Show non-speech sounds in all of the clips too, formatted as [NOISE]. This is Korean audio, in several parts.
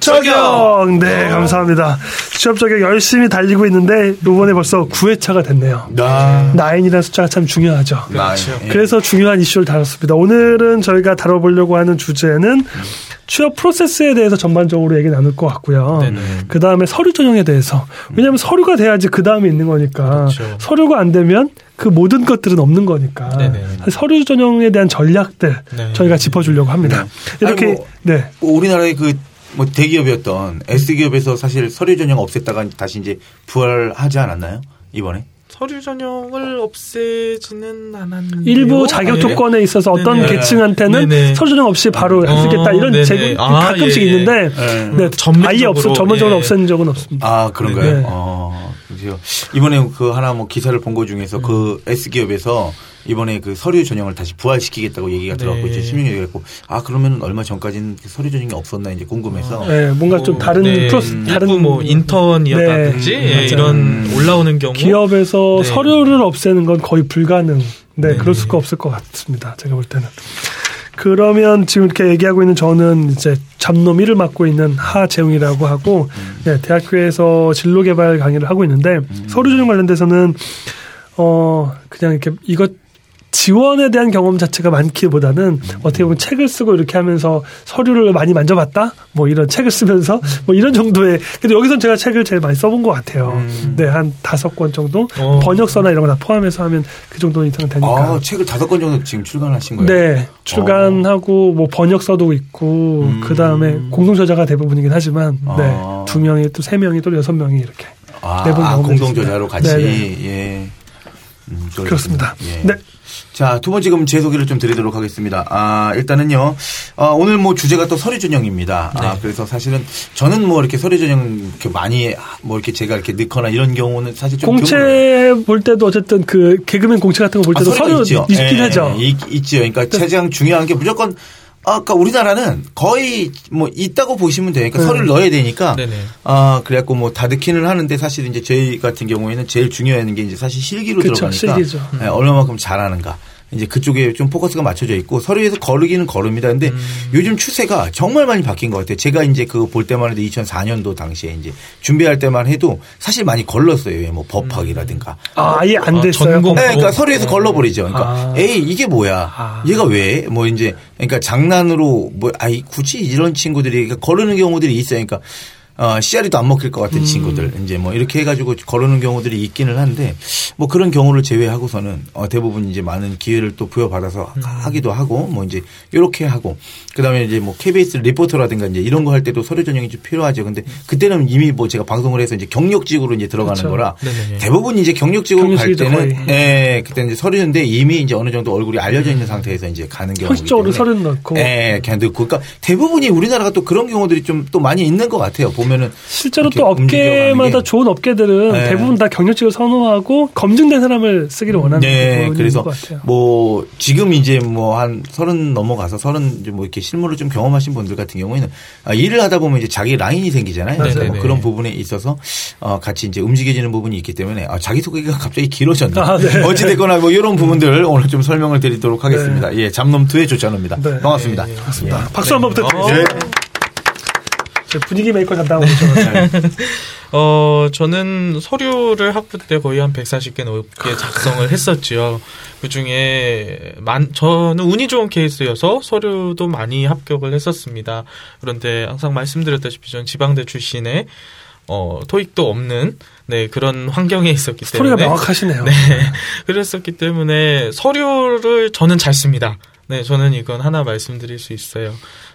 취업 적용. 네, 감사합니다. 취업 적용 열심히 달리고 있는데 이번에 벌써 9회차가 됐네요. 아. 나인이라는 숫자가 참 중요하죠. 그렇죠. 예. 그래서 중요한 이슈를 다뤘습니다. 오늘은 저희가 다뤄보려고 하는 주제는 취업 프로세스에 대해서 전반적으로 얘기 나눌 것 같고요. 그 다음에 서류 전형에 대해서. 왜냐하면 서류가 돼야지 그 다음에 있는 거니까. 그렇죠. 서류가 안 되면 그 모든 것들은 없는 거니까. 네네. 서류 전형에 대한 전략들 네. 저희가 짚어주려고 합니다. 이렇게 아니, 뭐, 네. 뭐 우리나라의 그 뭐 대기업이었던 S 기업에서 사실 서류 전형 없앴다가 다시 이제 부활하지 않았나요 이번에? 서류 전형을 없애지는 않았는데 일부 자격 조건에 있어서 어떤 네네. 계층한테는 네네. 서류 전형 없이 바로 할수 있겠다 이런. 제공 아, 가끔씩 예, 예. 있는데 네. 네, 전면적으로, 아예 없어 전문적으로 예. 없앤 적은 없습니다. 아 그런가요? 네. 어, 그래요. 이번에 그 하나 뭐 기사를 본 거 중에서 그 S 기업에서 이번에 그 서류 전형을 다시 부활시키겠다고 얘기가 들어갔고 네. 이제 심의가 됐고 아 그러면 얼마 전까지는 그 서류 전형이 없었나 이제 궁금해서 네, 뭔가 좀 다른 네, 프로스 다른 일부 뭐 인턴이었다든지 네, 예. 이런 올라오는 경우 기업에서 네. 서류를 없애는 건 거의 불가능. 네, 그럴 수가 없을 것 같습니다. 제가 볼 때는. 그러면 지금 이렇게 얘기하고 있는 저는 이제 잡놈 1을 맡고 있는 하재웅이라고 하고 네, 대학교에서 진로 개발 강의를 하고 있는데 서류 전형 관련돼서는 어 그냥 이렇게 이것 지원에 대한 경험 자체가 많기보다는 어떻게 보면 책을 쓰고 이렇게 하면서 서류를 많이 만져봤다 뭐 이런 책을 쓰면서 [LAUGHS] 뭐 이런 정도의 근데 여기선 제가 책을 제일 많이 써본 것 같아요. 네한 다섯 권 정도 어. 번역서나 이런 거 다 포함해서 하면 그 정도 이상 되니까. 아 책을 다섯 권 정도 지금 출간하신 거예요? 네 출간하고 뭐 번역서도 있고 음. 그 다음에 공동 저자가 대부분이긴 하지만 아. 네두 명이 또 세 명이 또 여섯 명이 이렇게 아, 아, 공동. 저자로 같이 네 네. 예. 음, 저- 그렇습니다. 예. 네. 자, 두 번째 그럼 제 소개를 좀 드리도록 하겠습니다. 아, 일단은요, 아, 오늘 뭐 주제가 또 서류 전형입니다. 아, 그래서 사실은 저는 뭐 이렇게 서류 전형 이렇게 많이 뭐 이렇게 제가 이렇게 넣거나 이런 경우는 사실 좀. 공채 볼 때도 어쨌든 그 개그맨 공채 같은 거볼 아, 때도 서류가 서류 있죠. 있긴 예, 하죠. 있, 있지요. 그러니까 가장 중요한 게 무조건 아, 그러니까 우리나라는 거의 뭐 있다고 보시면. 그러니까 네. 서류를 넣어야 되니까. 네네. 아, 그래갖고 뭐다 넣기는 하는데 사실 이제 저희 같은 경우에는 제일 중요한 게 이제 사실 실기로 그쵸, 들어가니까 실기죠. 예, 얼마만큼 잘하는가. 이제 그쪽에 좀 포커스가 맞춰져 있고 서류에서 거르기는 거릅니다. 근데 음. 요즘 추세가 정말 많이 바뀐 것 같아요. 제가 이제 그 볼 때만 해도 2004년도 당시에 이제 준비할 때만 해도 사실 많이 걸렀어요. 예, 뭐 법학이라든가. 아, 아예 안 아, 됐어요. 전공. 네, 그러니까 어. 서류에서 걸러버리죠. 그러니까 아. 에이 이게 뭐야? 아. 얘가 왜? 뭐 이제 그러니까 장난으로 뭐 아이 굳이 이런 친구들이 그러니까 거르는 경우들이 있어요. 그러니까 어, 씨알이도 안 먹힐 것 같은 음. 친구들 이제 뭐 이렇게 해가지고 거르는 경우들이 있기는 한데 뭐 그런 경우를 제외하고서는 어, 대부분 이제 많은 기회를 또 부여받아서 음. 하기도 하고 뭐 이제 이렇게 하고 그다음에 이제 뭐 KBS 리포터라든가 이제 이런 거 할 때도 서류 전형이 좀 필요하죠. 근데 그때는 이미 뭐 제가 방송을 해서 이제 경력직으로 이제 들어가는 그렇죠. 거라 네네네. 대부분 이제 경력직으로 갈 때는. 예, 그때 이제 서류인데 이미 이제 어느 정도 얼굴이 알려져 있는 상태에서 이제 가는 경우가 형식적으로 서류는 넣고 예, 그냥 넣고 그러니까 대부분이 우리나라가 또 그런 경우들이 좀 또 많이 있는 것 같아요. 보면 은 실제로 또 업계마다 게. 좋은 업계들은 네. 대부분 다 경력직을 선호하고 검증된 사람을 쓰기를 원하는 네, 그래서 것 같아요. 뭐 지금 이제 뭐 한 서른 넘어가서 서른 이제 뭐 이렇게 실무를 좀 경험하신 분들 같은 경우에는 아, 일을 하다 보면 이제 자기 라인이 생기잖아요. 그래서. 뭐 그런 부분에 있어서 어, 같이 이제 움직여지는 부분이 있기 때문에 아, 자기 소개가 갑자기 길어졌네. 아, 네. 어찌 됐거나 뭐 이런 부분들 오늘 좀 설명을 드리도록 하겠습니다. 예, 잡놈 투의 조찬호입니다. 네. 반갑습니다. 네, 맞습니다. 박수 한번 부탁드립니다. 분위기 메이커 있죠. 어, 저는 서류를 학부 때 거의 한 140개 넘게 작성을 했었지요. 그 중에, 만, 저는 운이 좋은 케이스여서 서류도 많이 합격을 했었습니다. 그런데 항상 말씀드렸다시피 저는 지방대 출신에, 어, 토익도 없는, 네, 그런 환경에 있었기 스토리가 때문에. 명확하시네요. 네. 그랬었기 때문에 서류를 저는 잘 씁니다. 네, 저는 이건 하나 말씀드릴 수 있어요.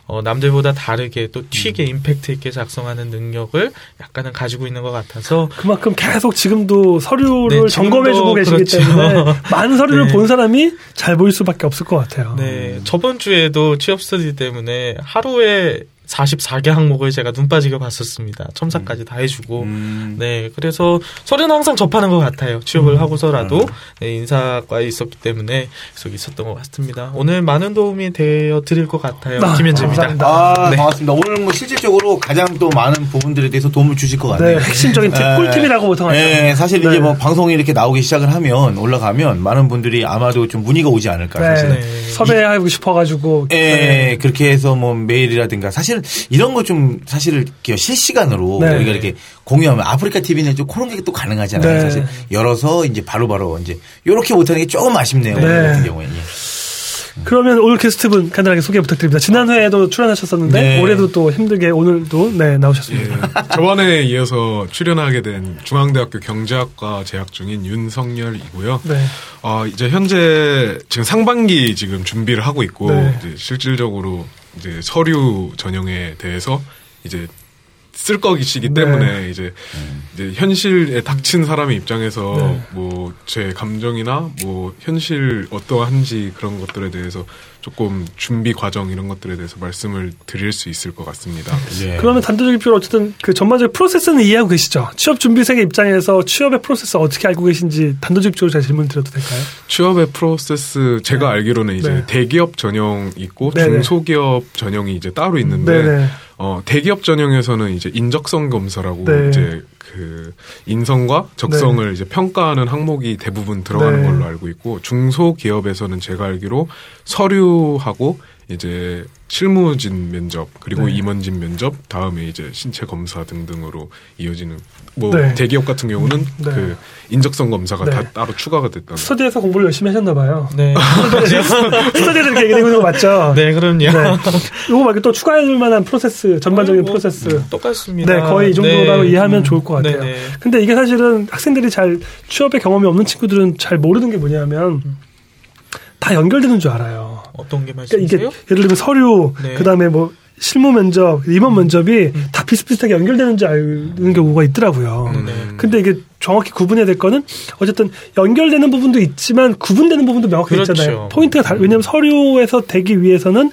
어, 남들보다 다르게 또 튀게 임팩트 있게 작성하는 능력을 약간은 가지고 있는 것 같아서 그만큼 계속 지금도 서류를 네, 점검해주고 계시기 그렇죠. 때문에 [LAUGHS] 많은 서류를 네. 본 사람이 잘 보일 수밖에 없을 것 같아요. 네, 저번 주에도 취업 스터디 때문에 하루에 44개 항목을 제가 눈 빠지게 봤었습니다. 첨삭까지 다 해주고. 음. 네, 그래서 서류는 항상 접하는 것 같아요. 취업을 하고서라도 네, 인사과에 있었기 때문에 계속 있었던 것 같습니다. 오늘 많은 도움이 되어 드릴 것 같아요. 아, 김현재입니다. 감사합니다. 아, 네. 반갑습니다. 오늘 뭐 실질적으로 가장 또 많은 부분들에 대해서 도움을 주실 것 같네요. 네, 핵심적인 팁, 예. 꿀팁이라고 보통 하죠. 네, 사실 네. 이제 뭐 방송이 이렇게 나오기 시작을 하면 올라가면 많은 분들이 아마도 좀 문의가 오지 않을까 네. 사실. 네. 섭외하고 싶어가지고. 예, 그렇게 해서 뭐 메일이라든가 사실은 사실 이런 거 좀 사실 실시간으로 네. 우리가 이렇게 공유하면 아프리카 TV는 좀 그런 게 또 가능하잖아요. 네. 사실 열어서 이제 바로바로 이제 이렇게 못하는 게 조금 아쉽네요. 네. 오늘 같은 경우에는. 예. 그러면 오늘 게스트분 간단하게 소개 부탁드립니다. 지난 회에도 출연하셨었는데 네. 올해도 또 힘들게 오늘도 네 나오셨습니다. 예, 저번에 이어서 출연하게 된 중앙대학교 경제학과 재학 중인 윤성열이고요. 네. 어, 이제 현재 지금 상반기 지금 준비를 하고 있고 네. 이제 실질적으로 이제 서류 전형에 대해서 이제 쓸 네. 때문에 이제, 이제 현실에 닥친 사람의 입장에서 네. 뭐제 감정이나 뭐 현실 어떠한지 그런 것들에 대해서 조금 준비 과정 이런 것들에 대해서 말씀을 드릴 수 있을 것 같습니다. 예. 그러면 단도직입 적으로 어쨌든 그 전반적인 프로세스는 이해하고 계시죠? 취업 준비생의 입장에서 취업의 프로세스 어떻게 알고 계신지 단도직입적으로 제가 질문 드려도 될까요? 취업의 프로세스 제가 알기로는 이제 네. 대기업 전형 있고 네네. 중소기업 전형이 이제 따로 있는데 네네. 어 대기업 전형에서는 이제 인적성 검사라고 네. 이제 그 인성과 적성을 이제 평가하는 항목이 대부분 들어가는 네. 걸로 알고 있고 중소기업에서는 제가 알기로 서류하고 이제 실무진 면접 그리고 네. 임원진 면접 다음에 이제 신체 검사 등등으로 이어지는 뭐 네. 대기업 같은 경우는 네. 그 인적성 검사가 네. 다 따로 추가가 됐다는 스터디에서 공부를 열심히 하셨나 봐요. 네. 스터디에서 [LAUGHS] 이렇게 얘기되고 있는 거 맞죠? 네, 그럼요. 네. 요거 말고 또 추가해줄 만한 프로세스, 전반적인 뭐, 프로세스. 똑같습니다. 네, 거의 이 정도라고 네. 이해하면 음, 좋을 것 같아요. 네네. 근데 이게 사실은 학생들이 잘 취업에 경험이 없는 친구들은 잘 모르는 게 뭐냐면 다 연결되는 줄 알아요. 어떤 게 그러니까 말씀이세요? 이게 예를 들면 서류, 네. 그다음에 뭐 실무 면접, 임원 면접이 다 비슷비슷하게 연결되는 줄 아는 경우가 있더라고요. 네. 근데 이게 정확히 구분해야 될 거는 어쨌든 연결되는 부분도 있지만 구분되는 부분도 명확히 그렇죠. 있잖아요. 포인트가 다 왜냐하면 서류에서 되기 위해서는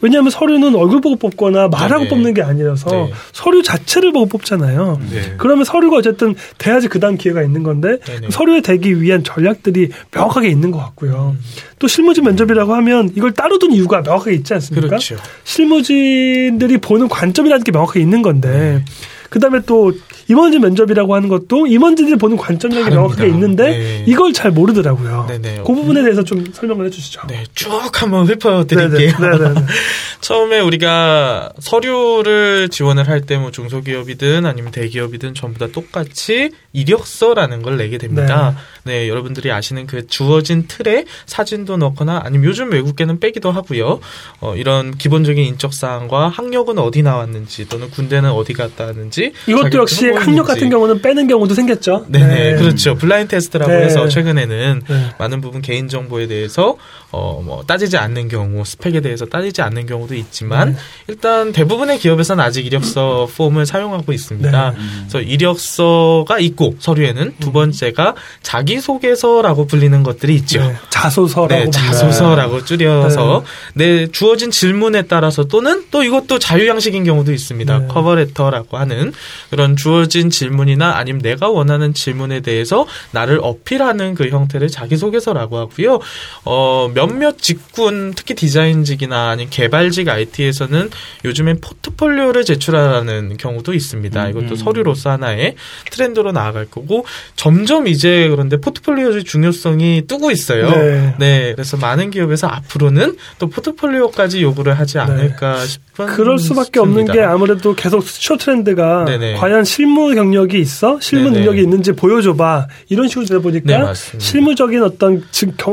왜냐하면 서류는 얼굴 보고 뽑거나 말하고 네. 뽑는 게 아니라서 네. 서류 자체를 보고 뽑잖아요. 네. 그러면 서류가 어쨌든 돼야지 그 다음 기회가 있는 건데 네네. 서류에 되기 위한 전략들이 명확하게 있는 것 같고요. 또 실무진 면접이라고 하면 이걸 따로 둔 이유가 명확하게 있지 않습니까? 그렇죠. 실무진들이 보는 관점이라는 게 명확하게 있는 건데 그다음에 또 임원진 면접이라고 하는 것도 임원진들이 보는 관점이라는 게 다릅니다. 명확하게 있는데 네. 이걸 잘 모르더라고요. 네네. 그 부분에 대해서 좀 설명을 해주시죠. 네, 쭉 한번 읊어드릴게요. 네네. 네네네. [LAUGHS] 처음에 우리가 서류를 지원을 할 때 뭐 중소기업이든 아니면 대기업이든 전부 다 똑같이 이력서라는 걸 내게 됩니다. 네. 여러분들이 아시는 그 주어진 틀에 사진도 넣거나 아니면 요즘 외국계는 빼기도 하고요. 어, 이런 기본적인 인적 사항과 학력은 어디 나왔는지 또는 군대는 어디 갔다 왔는지 이것도 역시 뭐 학력 같은. 경우는 빼는 경우도 생겼죠. 네, 그렇죠. 블라인 테스트라고 네. 해서 최근에는 네. 많은 부분 개인 정보에 대해서 어 뭐 따지지 않는 경우, 스펙에 대해서 따지지 않는 경우도 있지만 네. 일단 대부분의 기업에서는 아직 이력서 폼을 사용하고 있습니다. 네. 그래서 이력서가 있고 서류에는 두 번째가 자기 소개서라고 불리는 것들이 있죠. 네. 자소서라고 네. 자소서라고 줄여서 네. 주어진 질문에 따라서 또는 또 이것도 자유양식인 경우도 있습니다. 네. 커버레터라고 하는 그런 주어진 질문이나 아니면 내가 원하는 질문에 대해서 나를 어필하는 그 형태를 자기소개서라고 하고요. 어, 몇몇 직군 특히 디자인직이나 아니면 개발직 IT에서는 요즘엔 포트폴리오를 제출하라는 경우도 있습니다. 이것도 서류로서 하나의 트렌드로 나아갈 거고 점점 이제 그런데 포트폴리오의 중요성이 뜨고 있어요. 네. 네, 그래서 많은 기업에서 앞으로는 또 포트폴리오까지 요구를 하지 않을까 싶은 그럴 수밖에 없는 싶습니다. 게 아무래도 계속 수초 트렌드가 네네. 과연 실무 경력이 있어? 실무 네네. 능력이 있는지 보여줘 봐. 이런 식으로 되다 보니까 네, 맞습니다. 실무적인 어떤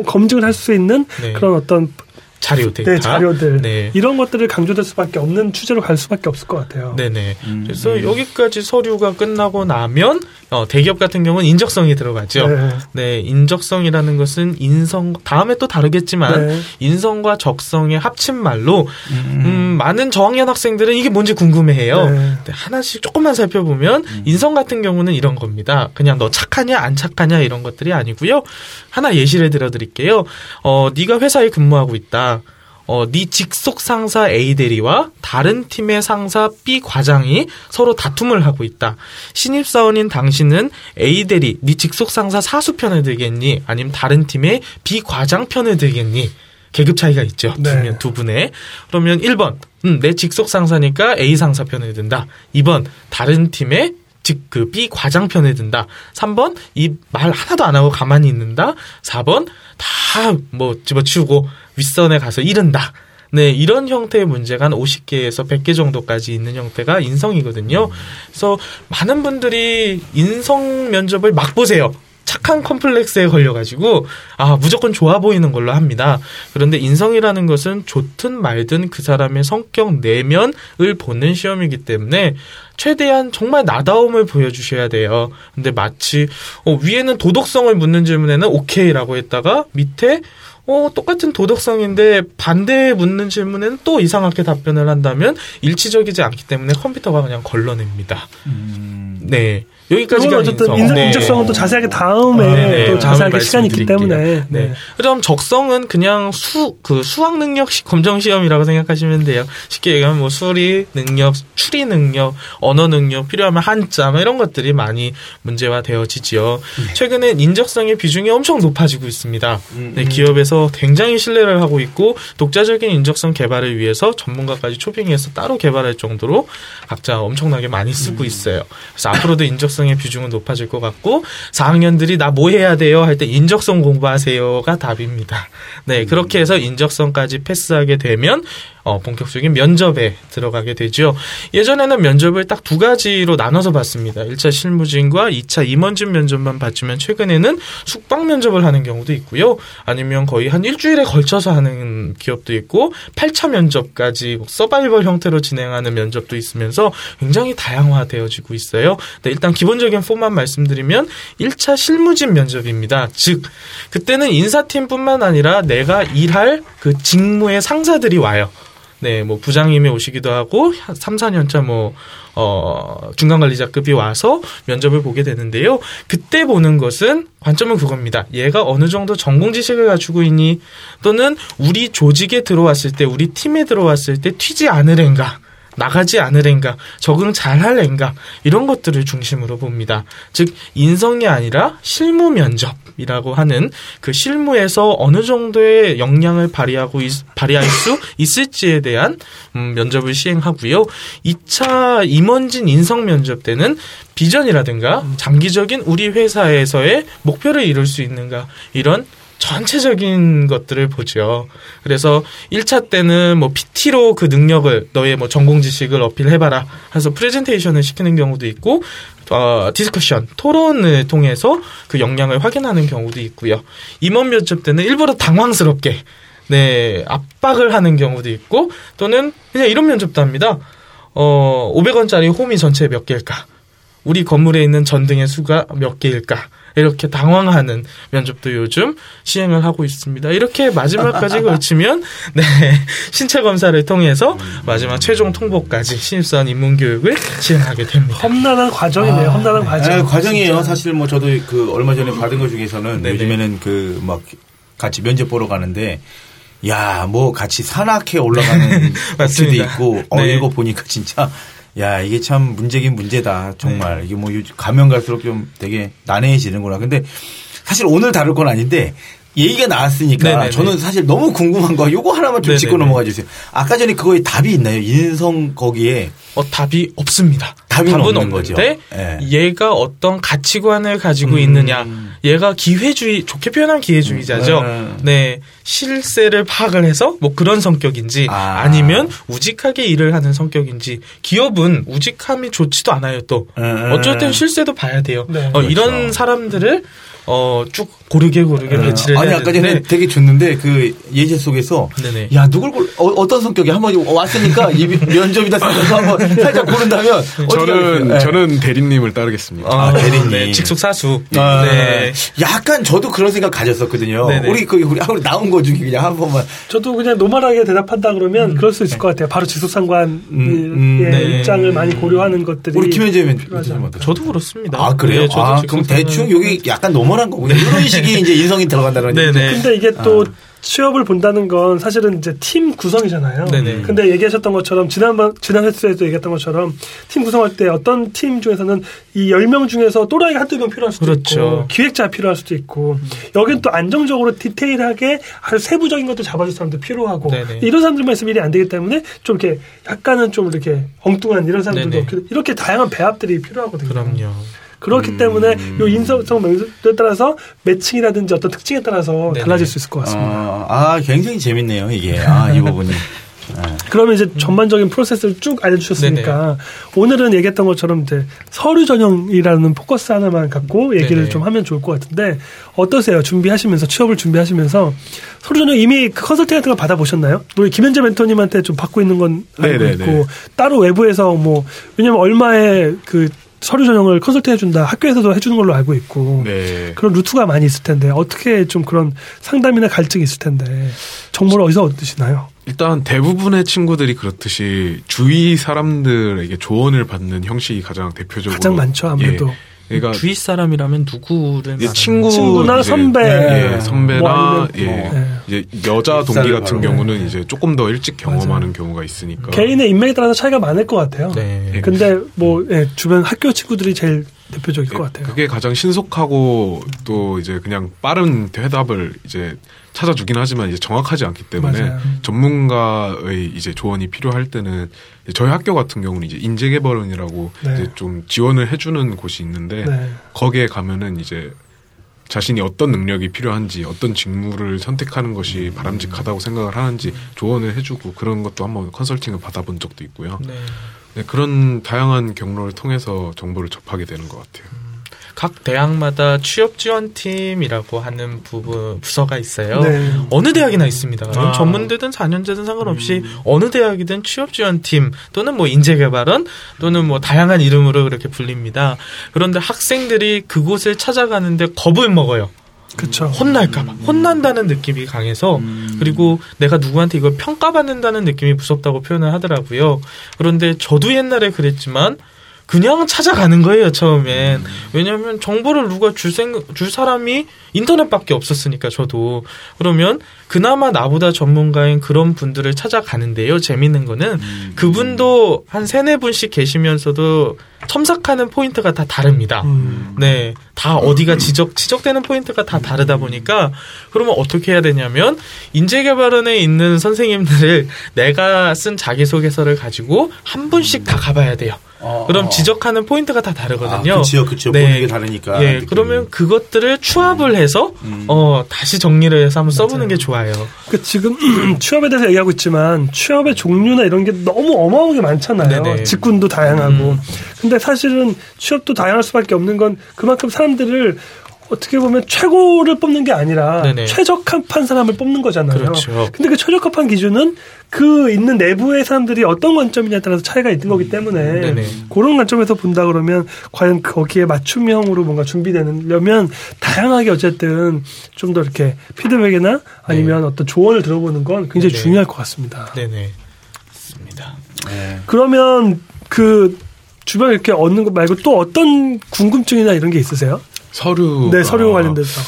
검증을 할 수 있는 네. 그런 어떤 자료 데이터 네, 자료들 네. 이런 것들을 강조될 수밖에 없는 추세로 갈 수밖에 없을 것 같아요. 네네. 그래서 여기까지 서류가 끝나고 나면 어, 대기업 같은 경우는 인적성이 들어가죠. 네. 네, 인적성이라는 것은 인성 다음에 또 다르겠지만 네. 인성과 적성의 합친 말로 음, 많은 저학년 학생들은 이게 뭔지 궁금해해요. 네. 네, 하나씩 조금만 살펴보면 인성 같은 경우는 이런 겁니다. 그냥 너 착하냐 안 착하냐 이런 것들이 아니고요. 하나 예시를 들어드릴게요. 어, 네가 회사에 근무하고 있다. 어, 네 직속 상사 A 대리와 다른 팀의 상사 B 과장이 서로 다툼을 하고 있다. 신입사원인 당신은 A 대리, 네 직속 상사 사수 편을 들겠니? 아니면 다른 팀의 B 과장 편을 들겠니? 계급 차이가 있죠. 두, 네. 명, 두 분의. 그러면 1번, 음, 내 직속 상사니까 A 상사 편을 든다. 2번, 다른 팀의 즉그 B 과장 편에 든다. 3번 이 말 하나도 안 하고 가만히 있는다. 4번 다 뭐 집어치우고 윗선에 가서 이른다. 네, 이런 형태의 문제가 한 50개에서 100개 정도까지 있는 형태가 인성이거든요. 그래서 많은 분들이 인성 면접을 막 보세요. 착한 컴플렉스에 걸려가지고 아 무조건 좋아 보이는 걸로 합니다. 그런데 인성이라는 것은 좋든 말든 그 사람의 성격 내면을 보는 시험이기 때문에 최대한 정말 나다움을 보여주셔야 돼요. 근데 마치 어, 위에는 도덕성을 묻는 질문에는 오케이라고 했다가 밑에 어, 똑같은 도덕성인데 반대에 묻는 질문에는 또 이상하게 답변을 한다면 일치적이지 않기 때문에 컴퓨터가 그냥 걸러냅니다. 음. 네. 여기까지가 어쨌든 인성. 네. 인적성은 또 자세하게 다음에 네, 또 자세하게 시간이 있기. 때문에 네. 그럼 적성은 그냥 수, 그 수학 능력 시- 검정 시험이라고 생각하시면 돼요. 쉽게 얘기하면 뭐 수리 능력, 추리 능력, 언어 능력, 필요하면 한자, 뭐 이런 것들이 많이 문제화 되어지지요. 최근엔 인적성의 비중이 엄청 높아지고 있습니다. 네, 기업에서 굉장히 신뢰를 하고 있고 독자적인 인적성 개발을 위해서 전문가까지 초빙해서 따로 개발할 정도로 각자 엄청나게 많이 쓰고 있어요. 그래서 앞으로도 인적성 의 비중은 높아질 것 같고 4학년들이 나 뭐 해야 돼요 할 때 인적성 공부하세요가 답입니다. 네, 그렇게 해서 인적성까지 패스하게 되면 어, 본격적인 면접에 들어가게 되죠. 예전에는 면접을 딱 두 가지로 나눠서 봤습니다. 1차 실무진과 2차 임원진 면접만 봤지만 최근에는 숙박 면접을 하는 경우도 있고요. 아니면 거의 한 일주일에 걸쳐서 하는 기업도 있고 8차 면접까지 뭐 서바이벌 형태로 진행하는 면접도 있으면서 굉장히 다양화되어지고 있어요. 네, 일단 기본 적인 포만 말씀드리면 1차 실무진 면접입니다. 즉 그때는 인사팀뿐만 아니라 내가 일할 그 직무의 상사들이 와요. 네, 뭐 부장님이 오시기도 하고 3, 4년차 뭐 어, 중간 관리자급이 와서 면접을 보게 되는데요. 그때 보는 것은 관점은 그겁니다. 얘가 어느 정도 전공 지식을 갖추고 있니? 또는 우리 조직에 들어왔을 때, 우리 팀에 들어왔을 때 튀지 않으랭가? 나가지 않으랭가, 적응 잘 할랭가, 이런 것들을 중심으로 봅니다. 즉, 인성이 아니라 실무 면접이라고 하는 그 실무에서 어느 정도의 역량을 발휘하고, 있- 발휘할 수 있을지에 대한 음, 면접을 시행하고요. 2차 임원진 인성 면접 때는 비전이라든가 장기적인 우리 회사에서의 목표를 이룰 수 있는가, 이런 전체적인 것들을 보죠. 그래서 1차 때는 뭐 PT로 그 능력을 너의 뭐 전공 지식을 어필해봐라 해서 프레젠테이션을 시키는 경우도 있고 어, discussion, 토론을 통해서 그 역량을 확인하는 경우도 있고요. 임원 면접 때는 일부러 당황스럽게 네, 압박을 하는 경우도 있고 또는 그냥 이런 면접도 합니다. 어, 500원짜리 홈이 전체 몇 개일까? 우리 건물에 있는 전등의 수가 몇 개일까? 이렇게 당황하는 면접도 요즘 시행을 하고 있습니다. 이렇게 마지막까지 걸치면 [LAUGHS] 네 신체 검사를 통해서 마지막 최종 통보까지 신입사원 입문 교육을 시행하게 됩니다. 험난한 과정이네요. 험난한 과정. 아, 과정이에요. 사실 뭐 저도 그 얼마 전에 받은 것 중에서는 네네. 요즘에는 그 막 같이 면접 보러 가는데 야, 뭐 같이 산악회 올라가는 [LAUGHS] 맞습니다. 있고 어 네. 이거 보니까 진짜 야, 이게 참 문제긴 문제다. 정말. 이게 뭐 가면 갈수록 좀 되게 난해해지는구나. 근데 사실 오늘 다룰 건 아닌데 얘기가 나왔으니까 네네네. 저는 사실 너무 궁금한 거 요거 하나만 좀 짚고. 넘어가 주세요. 아까 전에 그거에 답이 있나요? 인성 거기에 어, 답이 없습니다. 답은 답은 없는 거죠. 예. 얘가 어떤 가치관을 가지고 있느냐. 얘가 기회주의 좋게 표현하면 기회주의자죠. 음. 네 실세를 파악을 해서 뭐 그런 성격인지 아. 아. 니면 우직하게 일을 하는 성격인지 기업은 우직함이 좋지도 않아요. 또 음. 어쩔 땐 실세도 봐야 돼요. 네. 어, 이런 그렇죠. 사람들을 어, 쭉 고르게 고르게 배치를 아니 해야 아까 전에 되게 좋는데 그 예제 속에서 네네. 야 누굴 골 어, 떤 성격이 한번 왔으니까 이 면접이다 생각해서 한번 [LAUGHS] 살짝 고른다면 저는? 예. 저는 대리님을 따르겠습니다. 아, 대리님. 네, 직속 사수. 아, 네. 약간 저도 그런 생각 가졌었거든요. 네네. 우리 그 우리 나온 거 중에 그냥 한 번만 저도 그냥 노멀하게 대답한다 그러면 그럴 수 있을 것 같아요. 바로 지속상관 음, 의 네. 입장을 많이 고려하는 것들이 우리 김현재 면. 저도 그렇습니다. 아 그래요? 네, 저도 아, 직속 그럼 대충 여기 약간 normal한 거군요. 이런 [LAUGHS] 식이 이제 인성이 들어간다는 거죠. 근데 이게 또 취업을 본다는 건 사실은 이제 팀 구성이잖아요. 네네. 근데 얘기하셨던 것처럼 지난번 지난 횟수에도 얘기했던 것처럼 팀 구성할 때 어떤 팀 중에서는 이 10명 중에서 또라이가 한두 명 필요할 수도 그렇죠. 있고 기획자 필요할 수도 있고 여긴 또 안정적으로 디테일하게 아주 세부적인 것도 잡아줄 사람도 필요하고 네네. 이런 사람들만 있으면 일이 안 되기 때문에 좀 이렇게 약간은 좀 이렇게 엉뚱한 이런 사람들도 네네. 이렇게 다양한 배합들이 필요하거든요. 그럼요. 그렇기 음. 때문에 요 인성성 명제에 따라서 매칭이라든지 어떤 특징에 따라서 네네. 달라질 수 있을 것 같습니다. 아, 아, 굉장히 재밌네요, 이게. 아, 이 부분이. 아, [LAUGHS] 그러면 이제 전반적인 프로세스를 쭉 알려주셨으니까 오늘은 얘기했던 것처럼 이제 서류 전형이라는 포커스 하나만 갖고 얘기를 네네. 좀 하면 좋을 것 같은데 어떠세요? 준비하시면서 취업을 준비하시면서 서류 전형 이미 그 컨설팅 같은 거 받아보셨나요? 우리 김현재 멘토님한테 좀 받고 있는 건 알고 네네네. 있고 따로 외부에서 뭐 왜냐면 얼마에 그 서류 전형을 컨설팅 해준다 학교에서도 해주는 걸로 알고 있고 네. 그런 루트가 많이 있을 텐데 어떻게 좀 그런 상담이나 갈증이 있을 텐데 정보를 어디서 얻으시나요? 일단 대부분의 친구들이 그렇듯이 주위 사람들에게 조언을 받는 형식이 가장 대표적으로 가장 많죠 아무래도. 예. 그러니까 주위 사람이라면 누구를 친구 친구나 이제, 선배. 예, 뭐 선배나 아니면 예, 뭐, 예. 이제 여자 동기 뱃살 같은 바로. 경우는 이제 조금 더 일찍 경험하는 경우가 있으니까 개인의 인맥에 따라서 차이가 많을 것 같아요. 네. 근데 뭐 예, 주변 학교 친구들이 제일 대표적일 것 같아요. 그게 가장 신속하고 또 이제 그냥 빠른 대답을 이제 찾아주긴 하지만 이제 정확하지 않기 때문에 맞아요. 전문가의 이제 조언이 필요할 때는 저희 학교 같은 경우는 이제 인재개발원이라고 네. 이제 좀 지원을 해주는 곳이 있는데 네. 거기에 가면은 이제 자신이 어떤 능력이 필요한지 어떤 직무를 선택하는 것이 바람직하다고 생각을 하는지 조언을 해주고 그런 것도 한번 컨설팅을 받아본 적도 있고요. 네. 네, 그런 다양한 경로를 통해서 정보를 접하게 되는 것 같아요. 각 대학마다 취업 지원팀이라고 하는 부분 부서가 있어요. 네. 어느 대학이나 있습니다. 아. 전문대든 4년제든 상관없이 어느 대학이든 취업 지원팀 또는 뭐 인재개발원 또는 뭐 다양한 이름으로 그렇게 불립니다. 그런데 학생들이 그곳을 찾아가는데 겁을 먹어요. 그렇죠. 혼날까봐. 혼난다는 느낌이 강해서 그리고 내가 누구한테 이걸 평가받는다는 느낌이 무섭다고 표현을 하더라고요. 그런데 저도 옛날에 그랬지만 그냥 찾아가는 거예요 처음엔. 왜냐하면 정보를 누가 줄, 생, 줄 사람이 인터넷밖에 없었으니까 저도. 그러면 그나마 나보다 전문가인 그런 분들을 찾아가는데요 재밌는 거는 그분도 한 세네 분씩 계시면서도 첨삭하는 포인트가 다 다릅니다 음. 네, 다 어디가 지적 지적되는 포인트가 다 다르다 보니까 그러면 어떻게 해야 되냐면 인재개발원에 있는 선생님들을 내가 쓴 자기소개서를 가지고 한 분씩 다 가봐야 돼요. 어, 그럼 어. 지적하는 포인트가 다 다르거든요. 아, 그치요, 그치요. 네. 보는 게 다르니까. 예, 느낌이. 그러면 그것들을 취합을 해서 음. 어 다시 정리를 해서 한번 써보는 게 좋아요. 그 지금 [CLEARS THROAT] 취업에 대해서 얘기하고 있지만 취업의 종류나 이런 게 너무 어마어마하게 많잖아요. 네네. 직군도 다양하고. 음. 근데 사실은 취업도 다양할 수밖에 없는 건 그만큼 사람들을 어떻게 보면 최고를 뽑는 게 아니라 네네. 최적합한 사람을 뽑는 거잖아요. 그렇죠. 근데 그 최적합한 기준은 그 있는 내부의 사람들이 어떤 관점이냐에 따라서 차이가 있는 거기 때문에 네네. 그런 관점에서 본다 그러면 과연 거기에 맞춤형으로 뭔가 준비되려면 다양하게 어쨌든 좀 더 이렇게 피드백이나 아니면 어떤 조언을 들어보는 건 굉장히 네네. 중요할 것 같습니다. 네네. 맞습니다. 네. 그러면 그 주변에 이렇게 얻는 것 말고 또 어떤 궁금증이나 이런 게 있으세요? 서류 네, 서류 관련돼서.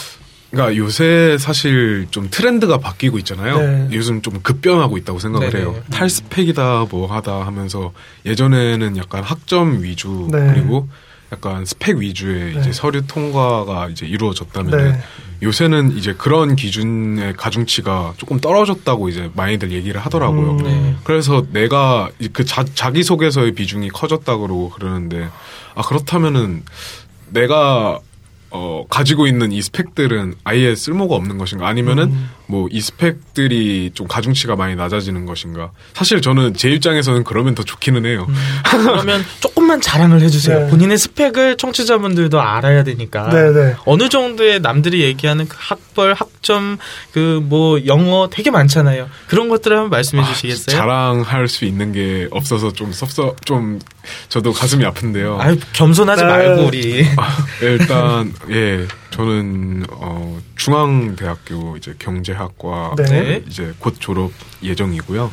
그러니까 요새 사실 좀 트렌드가 바뀌고 있잖아요. 네. 요즘 좀 급변하고 있다고 생각을 네네. 해요. 탈스펙이다 뭐 하다 하면서 예전에는 약간 학점 위주 네. 그리고 약간 스펙 위주의 네. 이제 서류 통과가 이제 이루어졌다면 네. 요새는 이제 그런 기준의 가중치가 조금 떨어졌다고 이제 많이들 얘기를 하더라고요. 음. 네. 그래서 내가 이- 그 자, 자기소개서의 비중이 커졌다고 그러는데 아 그렇다면은 내가 어 가지고 있는 이 스펙들은 아예 쓸모가 없는 것인가 아니면은 음. 뭐 이 스펙들이 좀 가중치가 많이 낮아지는 것인가 사실 저는 제 입장에서는 그러면 더 좋기는 해요 [LAUGHS] 그러면 조금만 자랑을 해주세요. 네. 본인의 스펙을 청취자분들도 알아야 되니까. 네, 네. 어느 정도의 남들이 얘기하는 그 학벌, 학점, 그 뭐 영어 되게 많잖아요. 그런 것들을 한번 말씀해 주시겠어요? 자랑할 수 있는 게 없어서 좀 섭섭 좀 저도 가슴이 아픈데요 아유 겸손하지 네. 말고 우리. 일단 예 저는 어 중앙대학교 이제 경제학과 네. 네. 이제 곧 졸업 예정이고요.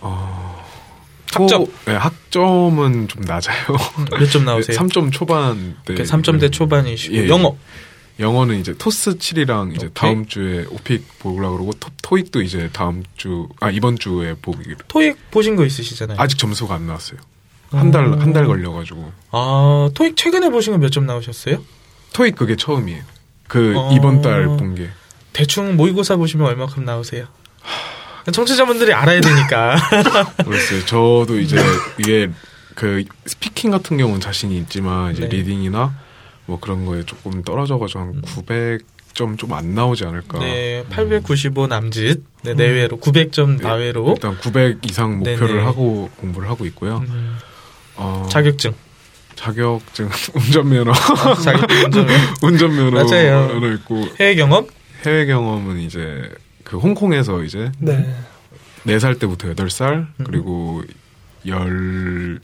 어 학점. 또, 네, 학점은 좀 낮아요. 몇 점 나오세요? [LAUGHS] 3점 초반 때 3점대 초반이시고 예, 예. 영어. 영어는 이제 토스 7이랑 이제 오케이. 다음 주에 오픽 보려고 그러고 토, 토익도 이제 다음 주 아 이번 주에 보기로 토익 보신 거 있으시잖아요. 아직 점수가 안 나왔어요. 한 달 한달 음. 걸려가지고 아, 토익 최근에 보신 거 몇 점 나오셨어요? 토익 그게 처음이에요. 그 어. 이번 달 본 게. 대충 모의고사 보시면 얼마큼 나오세요? 청취자분들이 알아야 되니까. [LAUGHS] 그랬어요. 저도 이제 이게 그 speaking 같은 경우는 자신이 있지만 이제 네. reading이나 뭐 그런 거에 조금 떨어져가지고 한 900점 좀 안 나오지 않을까. 네, 895 남짓 네, 내외로 900점 내외로 일단 900 이상 목표를 네네. 하고 공부를 하고 있고요. 음, 어, 자격증. 자격증 [LAUGHS] 운전면허 자격증 운전을. [LAUGHS] 운전면허로 맞아요. 있고 해외 경험? 해외 경험은 이제 그 홍콩에서 이제 네. 4살 때부터 8살 음. 그리고 열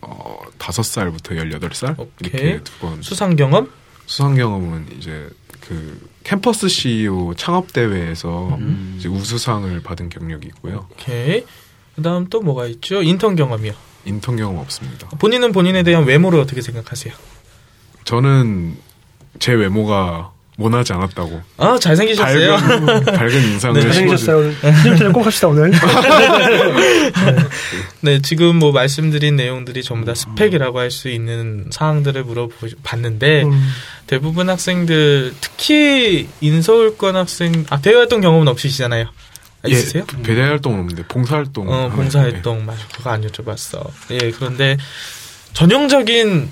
어, 5살부터 18살 오케이. 이렇게 두 번 수상 경험? 수상 경험은 이제 그 캠퍼스 CEO 창업 대회에서 음. 이제 우수상을 받은 경력이 있고요. 오케이. 그다음 또 뭐가 있죠? 인턴 경험이요. 인턴 경험 없습니다. 본인은 본인에 대한 외모를 어떻게 생각하세요? 저는 제 외모가 모나지 않았다고 아, 잘생기셨어요. 밝은 밝은 [LAUGHS] 인상을 네, 잘생기셨어요. 팀장님 꼭 합시다 오늘. [LAUGHS] 네, 지금 뭐 말씀드린 내용들이 전부 다 스펙이라고 할 수 있는 사항들을 물어봤는데 음. 대부분 학생들 특히 인서울권 학생 아 대외 활동 경험은 없으시잖아요. 아, 있으세요? 예, 배대 활동은 없는데 봉사 활동. 어, 봉사 활동 맞아. 그거 안 여쭤봤어. 예, 그런데 전형적인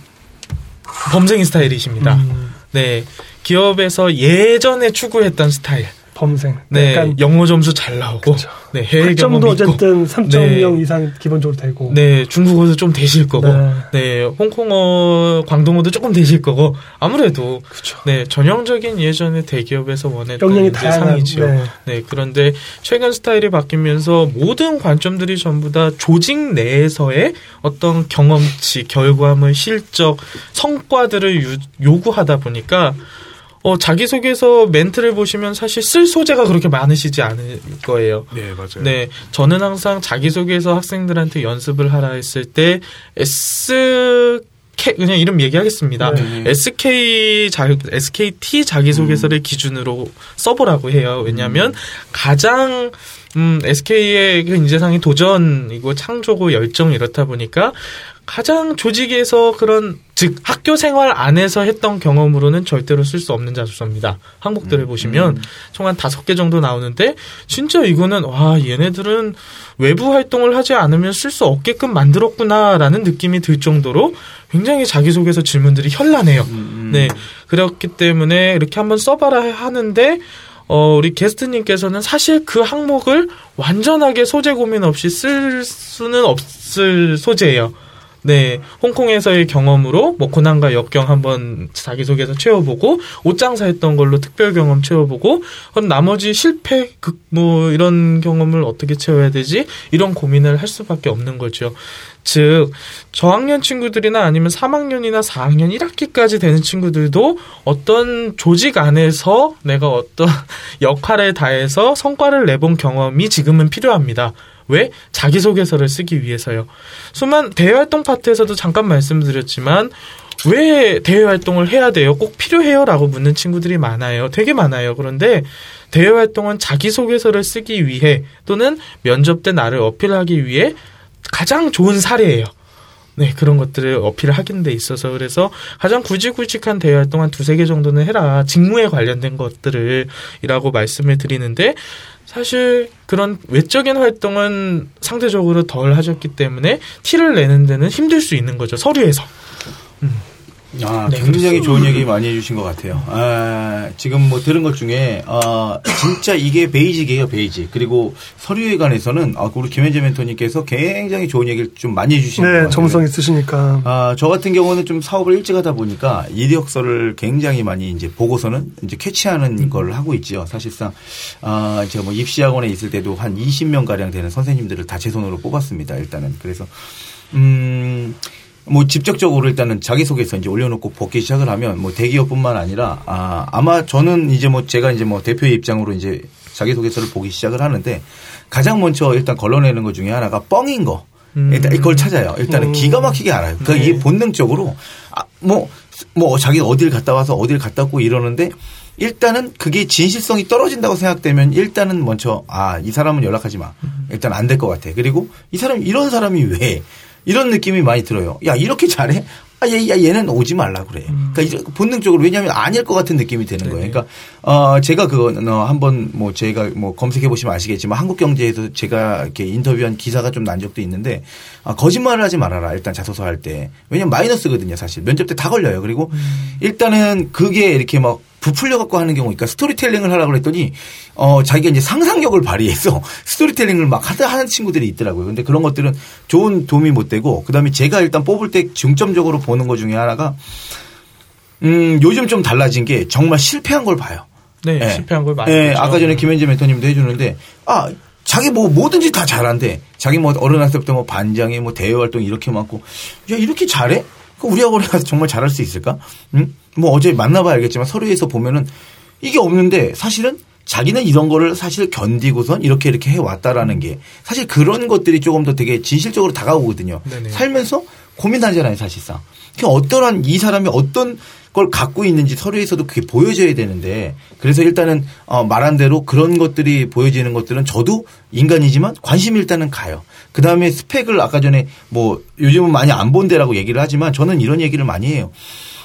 범생인 스타일이십니다. 음, 네. 기업에서 예전에 추구했던 스타일. 범생. 네. 약간 영어 점수 잘 나오고. 그쵸. 네. 해외 있고. 어쨌든 3.0 네. 이상 기본적으로 되고. 네, 중국어도 좀 되실 거고, 네. 네, 홍콩어, 광동어도 조금 되실 거고, 아무래도, 그쵸. 네, 전형적인 예전에 대기업에서 원했던 이제 다양한. 상이지요. 네. 네, 그런데 최근 스타일이 바뀌면서 모든 관점들이 전부 다 조직 내에서의 어떤 경험치, 결과물, 실적, 성과들을 유- 요구하다 보니까 어, 자기소개서 멘트를 보시면 사실 쓸 소재가 그렇게 많으시지 않을 거예요. 네, 맞아요. 네, 저는 항상 자기소개서 학생들한테 연습을 하라 했을 때 S K 그냥 이름 얘기하겠습니다. 네. SK 자, SKT 자기소개서를 기준으로 써보라고 해요. 왜냐하면 가장 음, SK의 그 인재상이 도전이고 창조고 열정 이렇다 보니까 가장 조직에서 그런 즉 학교 생활 안에서 했던 경험으로는 절대로 쓸 수 없는 자소서입니다. 항목들을 보시면 총한 다섯 개 정도 나오는데 진짜 이거는 와 얘네들은 외부 활동을 하지 않으면 쓸 수 없게끔 만들었구나라는 느낌이 들 정도로 굉장히 자기소개서 질문들이 현란해요. 음, 네 그렇기 때문에 이렇게 한번 써봐라 하는데 어, 우리 게스트님께서는 사실 그 항목을 완전하게 소재 고민 없이 쓸 수는 없을 소재예요. 네, 홍콩에서의 경험으로 뭐 고난과 역경 한번 자기소개서 채워보고 옷장사 했던 걸로 특별 경험 채워보고 그럼 나머지 실패 극 뭐 이런 경험을 어떻게 채워야 되지 이런 고민을 할 수밖에 없는 거죠. 즉 저학년 친구들이나 아니면 3학년이나 4학년 1학기까지 되는 친구들도 어떤 조직 안에서 내가 어떤 [LAUGHS] 역할을 다해서 성과를 내본 경험이 지금은 필요합니다. 왜? 자기소개서를 쓰기 위해서요. 수만 대외활동 파트에서도 잠깐 말씀드렸지만 왜 대외활동을 해야 돼요? 꼭 필요해요? 라고 묻는 친구들이 많아요. 되게 많아요. 그런데 대외활동은 자기소개서를 쓰기 위해 또는 면접 때 나를 어필하기 위해 가장 좋은 사례예요. 네, 그런 것들을 어필을 하는 데 있어서 그래서 가장 굵직굵직한 대외 활동 한 두세 개 정도는 해라. 직무에 관련된 것들을 이라고 말씀을 드리는데 사실 그런 외적인 활동은 상대적으로 덜 하셨기 때문에 티를 내는 데는 힘들 수 있는 거죠. 서류에서. 아, 네, 굉장히 좋은 얘기 많이 해주신 것 같아요. 아, 지금 뭐 들은 것 중에, 아, 진짜 이게 basic이에요, basic. 그리고 서류에 관해서는, 아, 우리 김현재 멘토님께서 굉장히 좋은 얘기를 좀 많이 해주신 것 네, 같아요. 정성 있으시니까. 아, 저 같은 경우는 좀 사업을 일찍 하다 보니까 이력서를 굉장히 많이 이제 보고서는 이제 캐치하는 걸 하고 있죠. 사실상, 아, 제가 뭐 입시학원에 있을 때도 한 20명 가량 되는 선생님들을 다 제 손으로 뽑았습니다. 일단은. 그래서, 음, 뭐 직접적으로 일단은 자기소개서 이제 올려놓고 복귀 시작을 하면 뭐 대기업뿐만 아니라 아 아마 저는 이제 뭐 제가 이제 뭐 대표의 입장으로 이제 자기소개서를 보기 시작을 하는데 가장 먼저 일단 걸러내는 것 중에 하나가 뻥인 거. 음. 일단 이걸 찾아요. 일단은 음. 기가 막히게 알아요. 그러니까 네. 이게 본능적으로 아, 뭐, 뭐 자기 어딜 갔다 와서 어딜 갔다 왔고 이러는데 일단은 그게 진실성이 떨어진다고 생각되면 일단은 먼저 아, 이 사람은 연락하지 마. 일단 안 될 것 같아. 그리고 이 사람 이런 사람이 왜 이런 느낌이 많이 들어요. 야, 이렇게 잘해? 아, 아, 얘, 야, 얘는 오지 말라 그래. 그러니까 이제 본능적으로 왜냐하면 아닐 것 같은 느낌이 드는 거예요. 그러니까 어, 제가 그거는 어, 한번 뭐 제가 뭐 검색해 보시면 아시겠지만 한국경제에서 제가 이렇게 인터뷰한 기사가 좀 난 적도 있는데 아, 거짓말을 하지 말아라. 일단 자소서 할 때. 왜냐면 마이너스거든요, 사실. 면접 때 다 걸려요. 그리고 일단은 그게 이렇게 막 부풀려 갖고 하는 경우, 그러니까 스토리텔링을 하라고 그랬더니 어 자기가 이제 상상력을 발휘해서 [LAUGHS] 스토리텔링을 막 하다 하는 친구들이 있더라고요. 근데 그런 것들은 좋은 도움이 못 되고 그다음에 제가 일단 뽑을 때 중점적으로 보는 것 중에 하나가 음 요즘 좀 달라진 게 정말 실패한 걸 봐요. 네, 예. 실패한 걸 많이 예, 보죠. 아까 전에 김현재 멘토님도 해주는데 아 자기 뭐 뭐든지 다 잘한대. 자기 뭐 어른할 때부터 뭐 반장에 뭐 대외 활동 이렇게 많고 야 이렇게 잘해? 그 우리 학원에 가서 정말 잘할 수 있을까? 응? 뭐 어제 만나봐야 알겠지만 서류에서 보면은 이게 없는데 사실은 자기는 이런 거를 사실 견디고선 이렇게 이렇게 해왔다라는 게 사실 그런 것들이 조금 더 되게 진실적으로 다가오거든요. 네네. 살면서 고민하잖아요, 사실상. 그 어떠한 이 사람이 어떤 걸 갖고 있는지 서류에서도 그게 보여져야 되는데 그래서 일단은 어, 말한 대로 그런 것들이 보여지는 것들은 저도 인간이지만 관심이 일단은 가요. 그 다음에 스펙을 아까 전에 뭐 요즘은 많이 안 본대라고 얘기를 하지만 저는 이런 얘기를 많이 해요.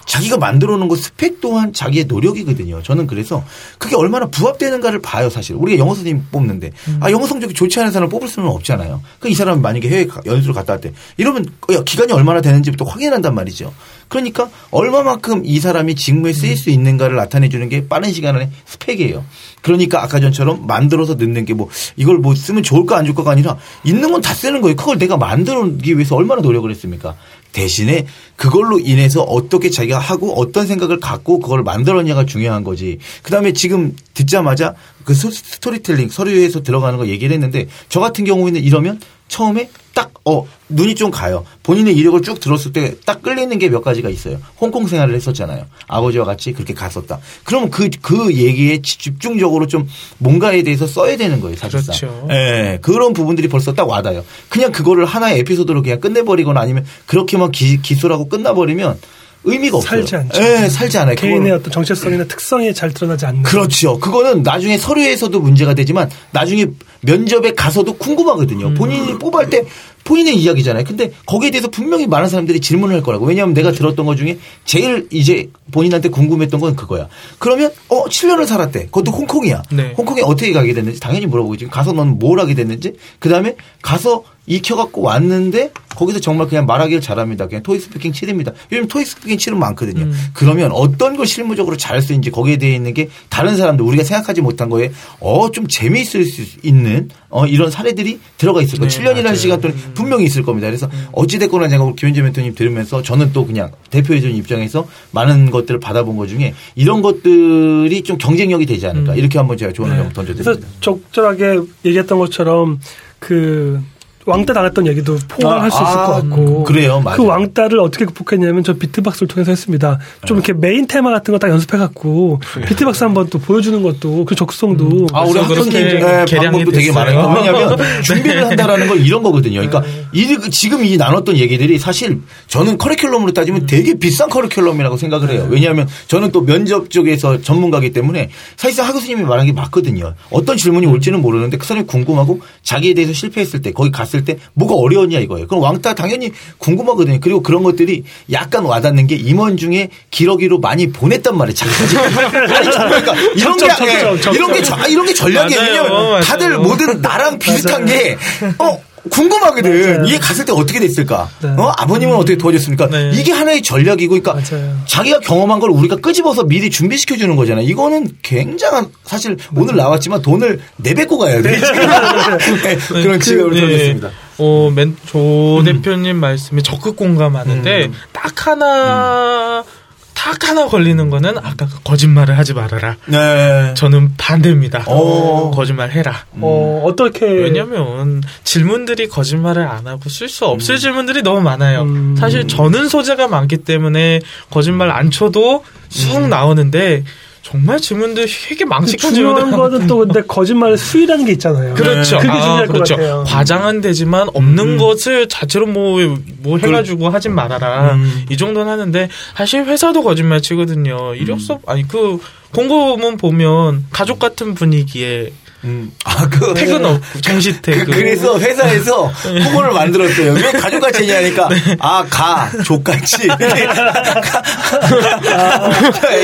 자기가 만들어 놓은 거 스펙 또한 자기의 노력이거든요. 저는 그래서 그게 얼마나 부합되는가를 봐요, 사실. 우리가 영어 선생님 뽑는데 아, 영어 성적이 좋지 않은 사람을 뽑을 수는 없잖아요. 그 이 사람이 만약에 해외 가- 연수를 갔다 왔대. 이러면 야, 기간이 얼마나 되는지부터 확인한단 말이죠. 그러니까 얼마만큼 이 사람이 직무에 쓰일 수 있는가를 나타내 주는 게 빠른 시간 안에 스펙이에요. 그러니까 아까 전처럼 만들어서 넣는 게 뭐 이걸 뭐 쓰면 좋을까 안 좋을까가 아니라 있는 건 다 쓰는 거예요. 그걸 내가 만들기 위해서 얼마나 노력을 했습니까? 대신에 그걸로 인해서 어떻게 자기가 하고 어떤 생각을 갖고 그걸 만들었냐가 중요한 거지. 그 다음에 지금 듣자마자 그 소- 스토리텔링 서류에서 들어가는 거 얘기를 했는데 저 같은 경우에는 이러면 처음에 딱, 어, 눈이 좀 가요. 본인의 이력을 쭉 들었을 때 딱 끌리는 게 몇 가지가 있어요. 홍콩 생활을 했었잖아요. 아버지와 같이 그렇게 갔었다. 그러면 그, 그 얘기에 지- 집중적으로 좀 뭔가에 대해서 써야 되는 거예요, 사실상. 그렇죠. 예, 그런 부분들이 벌써 딱 와닿아요. 그냥 그거를 하나의 에피소드로 그냥 끝내버리거나 아니면 그렇게만 기, 기술하고 끝나버리면 의미가 없어요. 살지 않죠. 예, 살지 않아요. 개인의. 어떤 정체성이나 특성이 잘 드러나지 않는. 그렇죠. 그거는 나중에 서류에서도 문제가 되지만 나중에 면접에 가서도 궁금하거든요. 음. 본인이 뽑을 때 본인의 이야기잖아요. 근데 거기에 대해서 분명히 많은 사람들이 질문을 할 거라고. 왜냐하면 내가 들었던 것 중에 제일 이제 본인한테 궁금했던 건 그거야. 그러면 어 7년을 살았대. 그것도 홍콩이야. 네. 홍콩에 어떻게 가게 됐는지 당연히 물어보겠지. 가서 넌 뭘 하게 됐는지. 그 다음에 가서 익혀갖고 왔는데 거기서 정말 그냥 말하기를 잘합니다. 그냥 토익 speaking 7입니다. 요즘 토익 speaking 7은 많거든요. 그러면 어떤 걸 실무적으로 잘할 수 있는지 거기에 대해 있는 게 다른 사람들 우리가 생각하지 못한 거에 어 좀 재미있을 수 있는 어 이런 사례들이 들어가 있을 거예요. 네, 7년이라는 맞아요. 시간 동안 분명히 있을 겁니다. 그래서 어찌됐거나 제가 김현재 멘토님 들으면서 저는 또 그냥 대표해준 입장에서 많은 것들을 받아본 것 중에 이런 것들이 좀 경쟁력이 되지 않을까. 이렇게 한번 제가 조언을 좀 그래서 던져드립니다. 적절하게 얘기했던 것처럼 그 왕따 당했던 얘기도 포괄할 아, 수 있을 아, 것 같고 그래요. 맞아요. 그 왕따를 어떻게 극복했냐면 저 비트박스를 통해서 했습니다. 좀 이렇게 메인 테마 같은 거 딱 연습해 갖고 비트박스 한번 또 보여주는 것도 그 적성도 아, 우리 그렇게 네, 방법도 되게. 많아요. 왜냐하면 [LAUGHS] 준비를 한다라는 건 이런 거거든요. 그러니까 이, 지금 이 나눴던 얘기들이 사실 저는 커리큘럼으로 따지면 되게 비싼 커리큘럼이라고 생각을 해요. 왜냐하면 저는 또 면접 쪽에서 전문가기 때문에 사실상 하 교수님이 말한 게 맞거든요. 어떤 질문이 올지는 모르는데 그 사람이 궁금하고 자기에 대해서 실패했을 때 거기 갔을 때 뭐가 어려웠냐 이거예요. 그럼 왕따 당연히 궁금하거든요. 그리고 그런 것들이 약간 와닿는 게 임원 중에 기러기로 많이 보냈단 말이에요. [LAUGHS] 아니, 그러니까 이런 게 적정. 이런 게 저- 아, 이런 게 전략이에요. 왜냐면. 다들 뭐든 나랑 비슷한 게 어. 궁금하거든. 맞아요. 이게 갔을 때 어떻게 됐을까? 네. 어? 아버님은 어떻게 도와줬습니까? 네. 이게 하나의 전략이고, 그러니까 맞아요. 자기가 경험한 걸 우리가 끄집어서 미리 준비시켜 주는 거잖아요. 이거는 굉장한 사실 오늘 나왔지만 돈을 내뱉고 가야 돼. [LAUGHS] 네, 그런 지갑을 네. 던졌습니다. 어, 맨, 조 대표님 말씀에 적극 공감하는데 음. 딱 하나 딱 하나 걸리는 거는 아까 그 거짓말을 하지 말아라. 네. 저는 반대입니다. 어. 거짓말 해라. 어, 어떻게 왜냐면 질문들이 거짓말을 안 하고 쓸 수 없을 질문들이 너무 많아요. 음. 사실 저는 소재가 많기 때문에 거짓말 안 쳐도 쑥 나오는데 정말 질문들 되게 망측한 질문들 중요한 거는 또 근데 거짓말의 수위라는 게 있잖아요. 그렇죠. 그게 아, 중요할 그렇죠. 것 같아요. 과장은 되지만 없는 것을 자체로 뭐, 뭐 해가지고 하진 말아라. 음. 이 정도는 하는데, 사실 회사도 거짓말 치거든요. 이력서, 아니, 그, 공고문 보면 가족 같은 분위기에 음. 아, 그. 퇴근 없고, 정시 퇴근. 그, 래서 회사에서 후보를 만들었어요. 왜 가족같이 했냐니까, 아, 가, 족같이. [LAUGHS] 이렇게.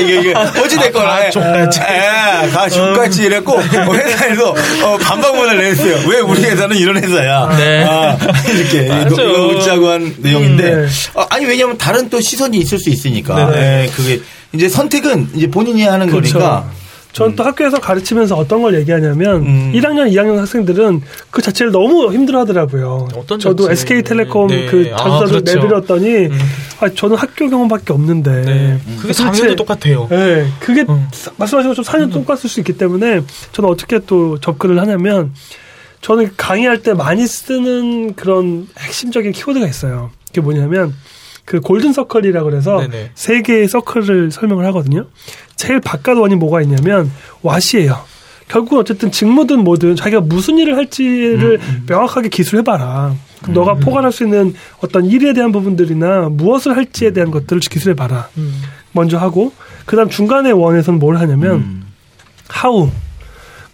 이게, 이게, 어찌됐거나. 아, 가, 족같이. 예, 가, 족같이 이랬고, 회사에서 어, 반박문을 냈어요. 왜 우리 회사는 이런 회사야. 네. 아, 이렇게. 웃자고 한 내용인데. 음, 네. 어, 아니, 왜냐면 다른 또 시선이 있을 수 있으니까. 네네. 예, 그게. 이제 선택은 이제 본인이 하는 그렇죠. 거니까. 저는 또 학교에서 가르치면서 어떤 걸 얘기하냐면 음. 1학년, 2학년 학생들은 그 자체를 너무 힘들어 하더라고요. 어떤 저도 자체? SK텔레콤 네. 그 아, 전사도 그렇죠. 내드렸더니 음. 아, 저는 학교 경험밖에 없는데 네. 그게 도대체- 4년도 똑같아요. 네, 그게 음. 말씀하신 것처럼 4년 똑같을 수 있기 때문에 저는 어떻게 또 접근을 하냐면 저는 강의할 때 많이 쓰는 그런 핵심적인 키워드가 있어요. 그게 뭐냐면 그 골든 서클이라고 그래서 네네. 세 개의 서클을 설명을 하거든요. 제일 바깥 원이 뭐가 있냐면 왓이에요. 결국은 어쨌든 직무든 뭐든 자기가 무슨 일을 할지를 명확하게 기술해봐라. 그럼 너가 포괄할 수 있는 어떤 일에 대한 부분들이나 무엇을 할지에 대한 것들을 기술해봐라. 음. 먼저 하고 그 다음 중간에 원에서는 뭘 하냐면 음. 하우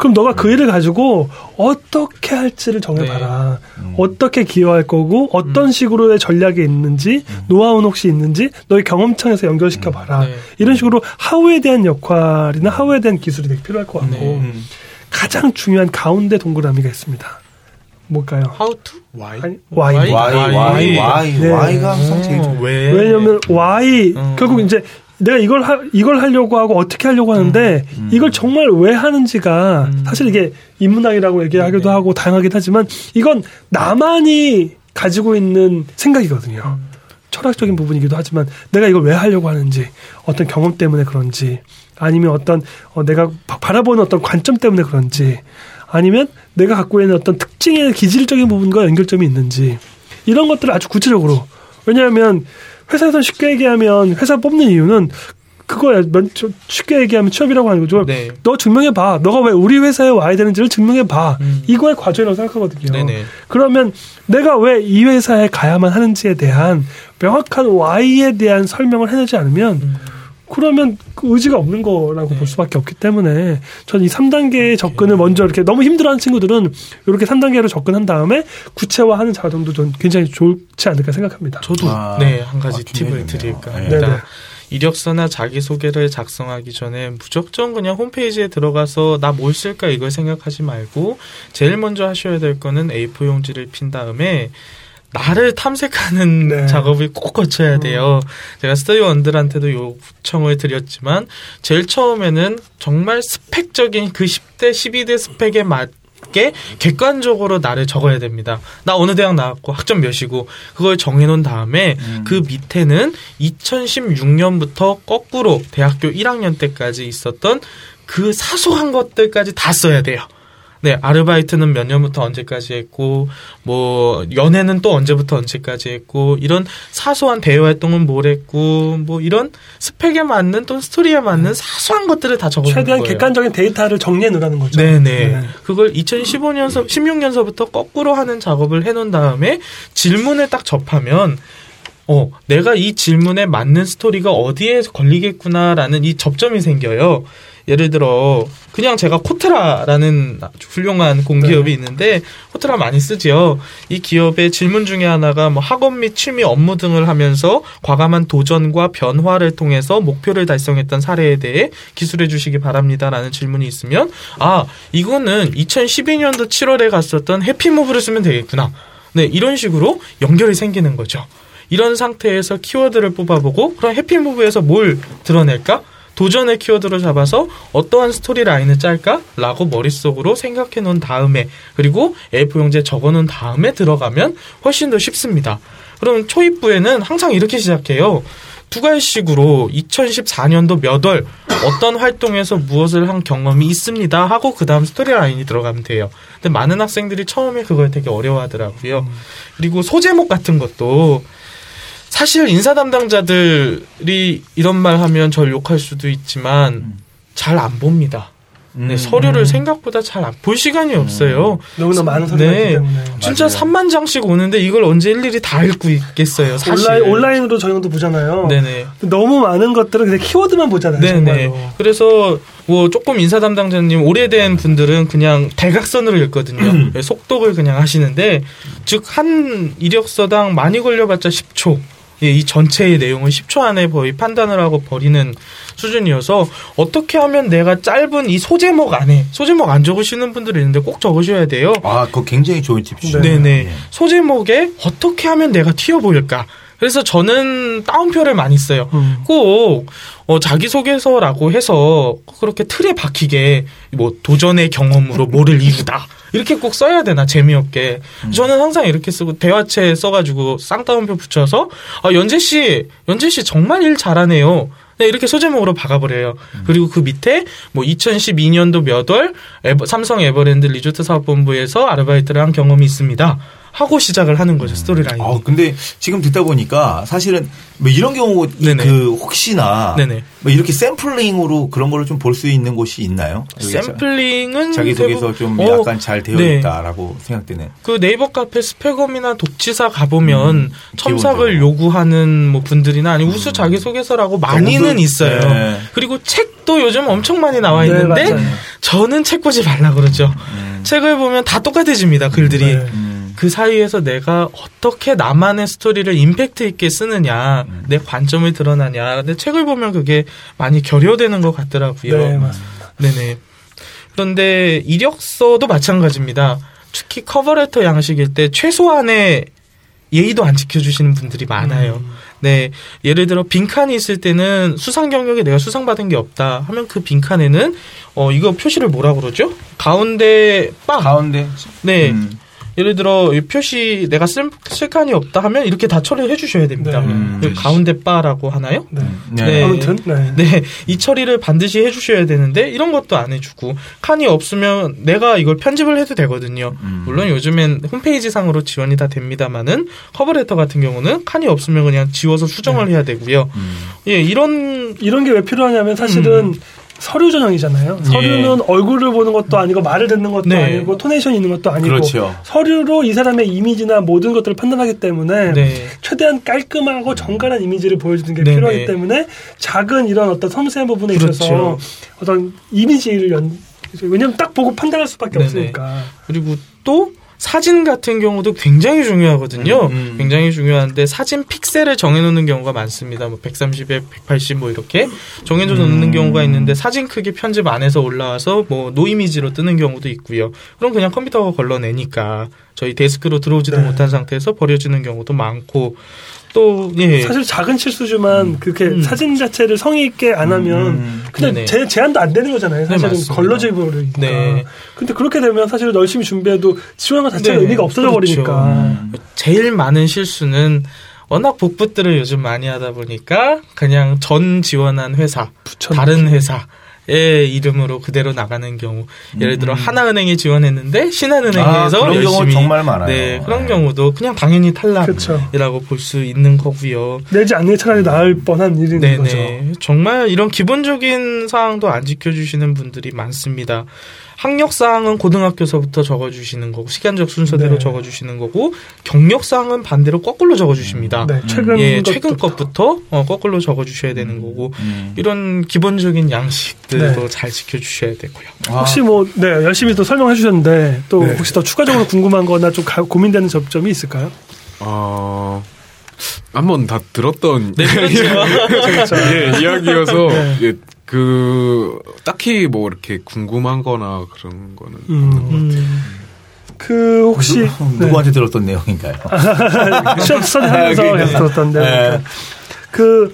그럼 너가 그 일을 가지고 어떻게 할지를 정해봐라. 어떻게 기여할 거고 어떤 식으로의 전략이 있는지 노하우는 혹시 있는지 너의 경험청에서 연결시켜봐라. 네. 이런 식으로 하우에 대한 역할이나 하우에 대한 기술이 되게 필요할 것 같고 네. 음. 가장 중요한 가운데 동그라미가 있습니다. 뭘까요? How to? Why? 아니, Y. Y. Y, Y, Y, 네. Y가 항상 제일 어, 좋아요. 왜? 왜냐면 Y 음. 결국 이제 내가 이걸 하, 이걸 하려고 하고 어떻게 하려고 하는데 이걸 정말 왜 하는지가 음. 사실 이게 인문학이라고 얘기하기도 네. 하고 다양하긴 하지만 이건 나만이 가지고 있는 생각이거든요. 음. 철학적인 부분이기도 하지만 내가 이걸 왜 하려고 하는지 어떤 경험 때문에 그런지 아니면 어떤 어, 내가 바- 바라보는 어떤 관점 때문에 그런지 아니면 내가 갖고 있는 어떤 특징의 기질적인 부분과 연결점이 있는지 이런 것들을 아주 구체적으로 왜냐하면 회사에서 쉽게 얘기하면 회사 뽑는 이유는 그거야 쉽게 얘기하면 취업이라고 하는 거죠. 네. 너 증명해 봐. 너가 왜 우리 회사에 와야 되는지를 증명해 봐. 음. 이거의 과정이라고 생각하거든요. 네네. 그러면 내가 왜 이 회사에 가야만 하는지에 대한 명확한 Y에 대한 설명을 해내지 않으면 음. 그러면 그 의지가 없는 거라고 네. 볼 수밖에 없기 때문에 저는 이 3단계의 접근을 먼저 이렇게 너무 힘들어하는 친구들은 이렇게 3단계로 접근한 다음에 구체화하는 과정도 좀 굉장히 좋지 않을까 생각합니다. 저도 아, 네한 가지 아, 팁을. 드릴까 네. 합니다. 네네. 이력서나 자기소개를 작성하기 전에 무작정 그냥 홈페이지에 들어가서 나 뭘 쓸까 이걸 생각하지 말고 제일 먼저 하셔야 될 거는 A4 용지를 핀 다음에 나를 탐색하는 네. 작업을 꼭 거쳐야 돼요. 제가 스터디원들한테도 요청을 드렸지만 제일 처음에는 정말 스펙적인 그 10대, 12대 스펙에 맞게 객관적으로 나를 적어야 됩니다. 나 어느 대학 나왔고 학점 몇이고 그걸 정해놓은 다음에 그 밑에는 2016년부터 거꾸로 대학교 1학년 때까지 있었던 그 사소한 것들까지 다 써야 돼요. 네, 아르바이트는 몇 년부터 언제까지 했고, 뭐, 연애는 또 언제부터 언제까지 했고, 이런 사소한 대외 활동은 뭘 했고, 뭐, 이런 스펙에 맞는 또 스토리에 맞는 사소한 것들을 다 적어놓은 최대한 거예요. 객관적인 데이터를 정리해 놓으라는 거죠. 네네. 네. 그걸 2015년서 16년서부터 거꾸로 하는 작업을 해놓은 다음에 질문을 딱 접하면 어 내가 이 질문에 맞는 스토리가 어디에 걸리겠구나라는 이 접점이 생겨요. 예를 들어 그냥 제가 코트라라는 아주 훌륭한 공기업이 있는데 코트라 많이 쓰지요. 이 기업의 질문 중에 하나가 뭐 학업 및 취미 업무 등을 하면서 과감한 도전과 변화를 통해서 목표를 달성했던 사례에 대해 기술해 주시기 바랍니다라는 질문이 있으면 아 이거는 2012년도 7월에 갔었던 해피무브를 쓰면 되겠구나. 네 이런 식으로 연결이 생기는 거죠. 이런 상태에서 키워드를 뽑아보고 그럼 해피무브에서 뭘 드러낼까? 도전의 키워드로 잡아서 어떠한 스토리 라인을 짤까라고 머릿속으로 생각해 놓은 다음에 그리고 A4 용지에 적어 놓은 다음에 들어가면 훨씬 더 쉽습니다. 그럼 초입부에는 항상 이렇게 시작해요. 두괄식으로 2014년도 몇 월 어떤 활동에서 무엇을 한 경험이 있습니다 하고 그 다음 스토리 라인이 들어가면 돼요. 근데 많은 학생들이 처음에 그걸 되게 어려워하더라고요. 그리고 소제목 같은 것도 사실 인사 담당자들이 이런 말 하면 절 욕할 수도 있지만 잘 안 봅니다. 네, 서류를 생각보다 잘안볼 시간이 없어요. 너무나 많은 서류가 네. 때문에. 진짜 맞아요. 3만 장씩 오는데 이걸 언제 일일이 다 읽고 있겠어요. 사실. 온라인, 온라인으로 저희 형도 보잖아요. 네네. 너무 많은 것들은 그냥 키워드만 보잖아요. 네네. 정말로. 그래서 뭐 조금 인사 담당자님 오래된 분들은 그냥 대각선으로 읽거든요. 네, 속독을 그냥 하시는데 즉 한 이력서당 많이 걸려봤자 10초. 예, 이 전체의 내용을 10초 안에 거의 판단을 하고 버리는 수준이어서 어떻게 하면 내가 짧은 이 소제목 안에 소제목 안 적으시는 분들이 있는데 꼭 적으셔야 돼요. 아, 그거 굉장히 좋은 팁이죠. 네네. 소제목에 어떻게 하면 내가 튀어 보일까? 그래서 저는 따옴표를 많이 써요. 음. 꼭 어, 자기소개서라고 해서 그렇게 틀에 박히게 뭐 도전의 경험으로 뭐를 이루다 이렇게 꼭 써야 되나 재미없게 저는 항상 이렇게 쓰고 대화체 써가지고 쌍따옴표 붙여서 아 연재 씨 연재 씨 정말 일 잘하네요. 네, 이렇게 소제목으로 박아버려요. 그리고 그 밑에 뭐 2012년도 몇월 삼성 에버랜드 리조트 사업본부에서 아르바이트를 한 경험이 있습니다. 하고 시작을 하는 거죠 스토리라인이. 아, 근데 지금 듣다 보니까 사실은 뭐 이런 경우 이 네네. 그 혹시나 네네. 뭐 이렇게 샘플링으로 그런 거를 좀 볼 수 있는 곳이 있나요? 샘플링은 자기 소개서 대부분- 좀 어, 약간 잘 되어 네. 있다라고 생각되는. 그 네이버 카페 스펙업이나 독지사 가보면 첨삭을 기본적으로. 요구하는 뭐 분들이나 아니 우수 자기 소개서라고 많이는 너무들- 있어요. 네. 그리고 책도 요즘 엄청 많이 나와 네, 있는데 맞아요. 저는 책 보지 말라 그러죠. 책을 보면 다 똑같아집니다 글들이. 네. 음. 그 사이에서 내가 어떻게 나만의 스토리를 임팩트 있게 쓰느냐, 내 관점을 드러나냐. 근데 책을 보면 그게 많이 결여되는 것 같더라고요. 네, 맞습니다. 네네. 그런데 이력서도 마찬가지입니다. 특히 커버레터 양식일 때 최소한의 예의도 안 지켜주시는 분들이 많아요. 네. 예를 들어 빈칸이 있을 때는 수상 경력에 내가 수상받은 게 없다 하면 그 빈칸에는 어 이거 표시를 뭐라 그러죠? 가운데 바. 가운데. 네. 음. 예를 들어 이 표시 내가 쓸, 쓸 칸이 없다 하면 이렇게 다 처리해 주셔야 됩니다. 네. 음. 그 가운데 바라고 하나요? 네. 네. 아무튼 네. 네, 이 처리를 반드시 해 주셔야 되는데 이런 것도 안 해주고 칸이 없으면 내가 이걸 편집을 해도 되거든요. 음. 물론 요즘엔 홈페이지 상으로 지원이 다 됩니다만은 커버레터 같은 경우는 칸이 없으면 그냥 지워서 수정을 해야 되고요. 음. 예, 이런 이런 게 왜 필요하냐면 사실은 음. 서류 전형이잖아요. 서류는 얼굴을 보는 것도 아니고 말을 듣는 것도 네. 아니고 토네이션이 있는 것도 아니고 그렇죠. 서류로 이 사람의 이미지나 모든 것들을 판단하기 때문에 네. 최대한 깔끔하고 정갈한 이미지를 보여주는 게 네네. 필요하기 때문에 작은 이런 어떤 섬세한 부분에 있어서 그렇죠. 어떤 이미지를 연 왜냐면 딱 보고 판단할 수밖에 네네. 없으니까 그리고 또 사진 같은 경우도 굉장히 중요하거든요. 음, 음. 굉장히 중요한데 사진 픽셀을 정해놓는 경우가 많습니다. 뭐 130에 180 뭐 이렇게 정해져 놓는 음. 경우가 있는데 사진 크기 편집 안에서 올라와서 뭐 노이미지로 뜨는 경우도 있고요. 그럼 그냥 컴퓨터가 걸러내니까 저희 데스크로 들어오지도 네. 못한 상태에서 버려지는 경우도 많고 또 예. 사실 작은 실수지만 그렇게 음. 사진 자체를 성의 있게 안 하면 음. 그냥 네네. 제, 제한도 안 되는 거잖아요. 사실은 맞습니다. 걸러져 버리니까. 네. 근데 그렇게 되면 사실 열심히 준비해도 지원한 것 자체가 네. 의미가 없어져 그렇죠. 버리니까. 음. 제일 많은 실수는 워낙 복붙들을 요즘 많이 하다 보니까 그냥 전 지원한 회사 붙여넣기. 다른 회사의 이름으로 그대로 나가는 경우 예를 들어 하나은행에 지원했는데 아, 신한은행에서 그런 경우 열심히 정말 많아요. 네 그런 네. 경우도 그냥 당연히. 탈락이라고 볼 수 있는 거고요. 내지 않는 게 차라리 나을 뻔한 일인 거죠. 네네 정말 이런 기본적인 사항도 안 지켜주시는 분들이 많습니다. 학력 사항은 고등학교서부터 적어 주시는 거고 시간적 순서대로 네. 적어 주시는 거고 경력 사항은 반대로 거꾸로 적어 주십니다. 네, 최근 예, 것부터. 최근 것부터 어, 거꾸로 적어 주셔야 되는 거고 음. 이런 기본적인 양식들도 네. 잘 지켜 주셔야 되고요. 아, 혹시 뭐, 네, 열심히 또 설명해 주셨는데, 또 네. 혹시 더 추가적으로 궁금한 거나 좀 가- 고민되는 접점이 있을까요? 어, 한번 다 들었던 네, 그렇죠. [LAUGHS] 예, 이야기여서 네. 예, 그 딱히 뭐 이렇게 궁금한거나 그런 거는 음, 음, 그, 혹시, 누, 누구한테 들었던 내용인가요? [LAUGHS] 네. 시험 스터디 하면서 아, 계속 들었던데, 네. 그,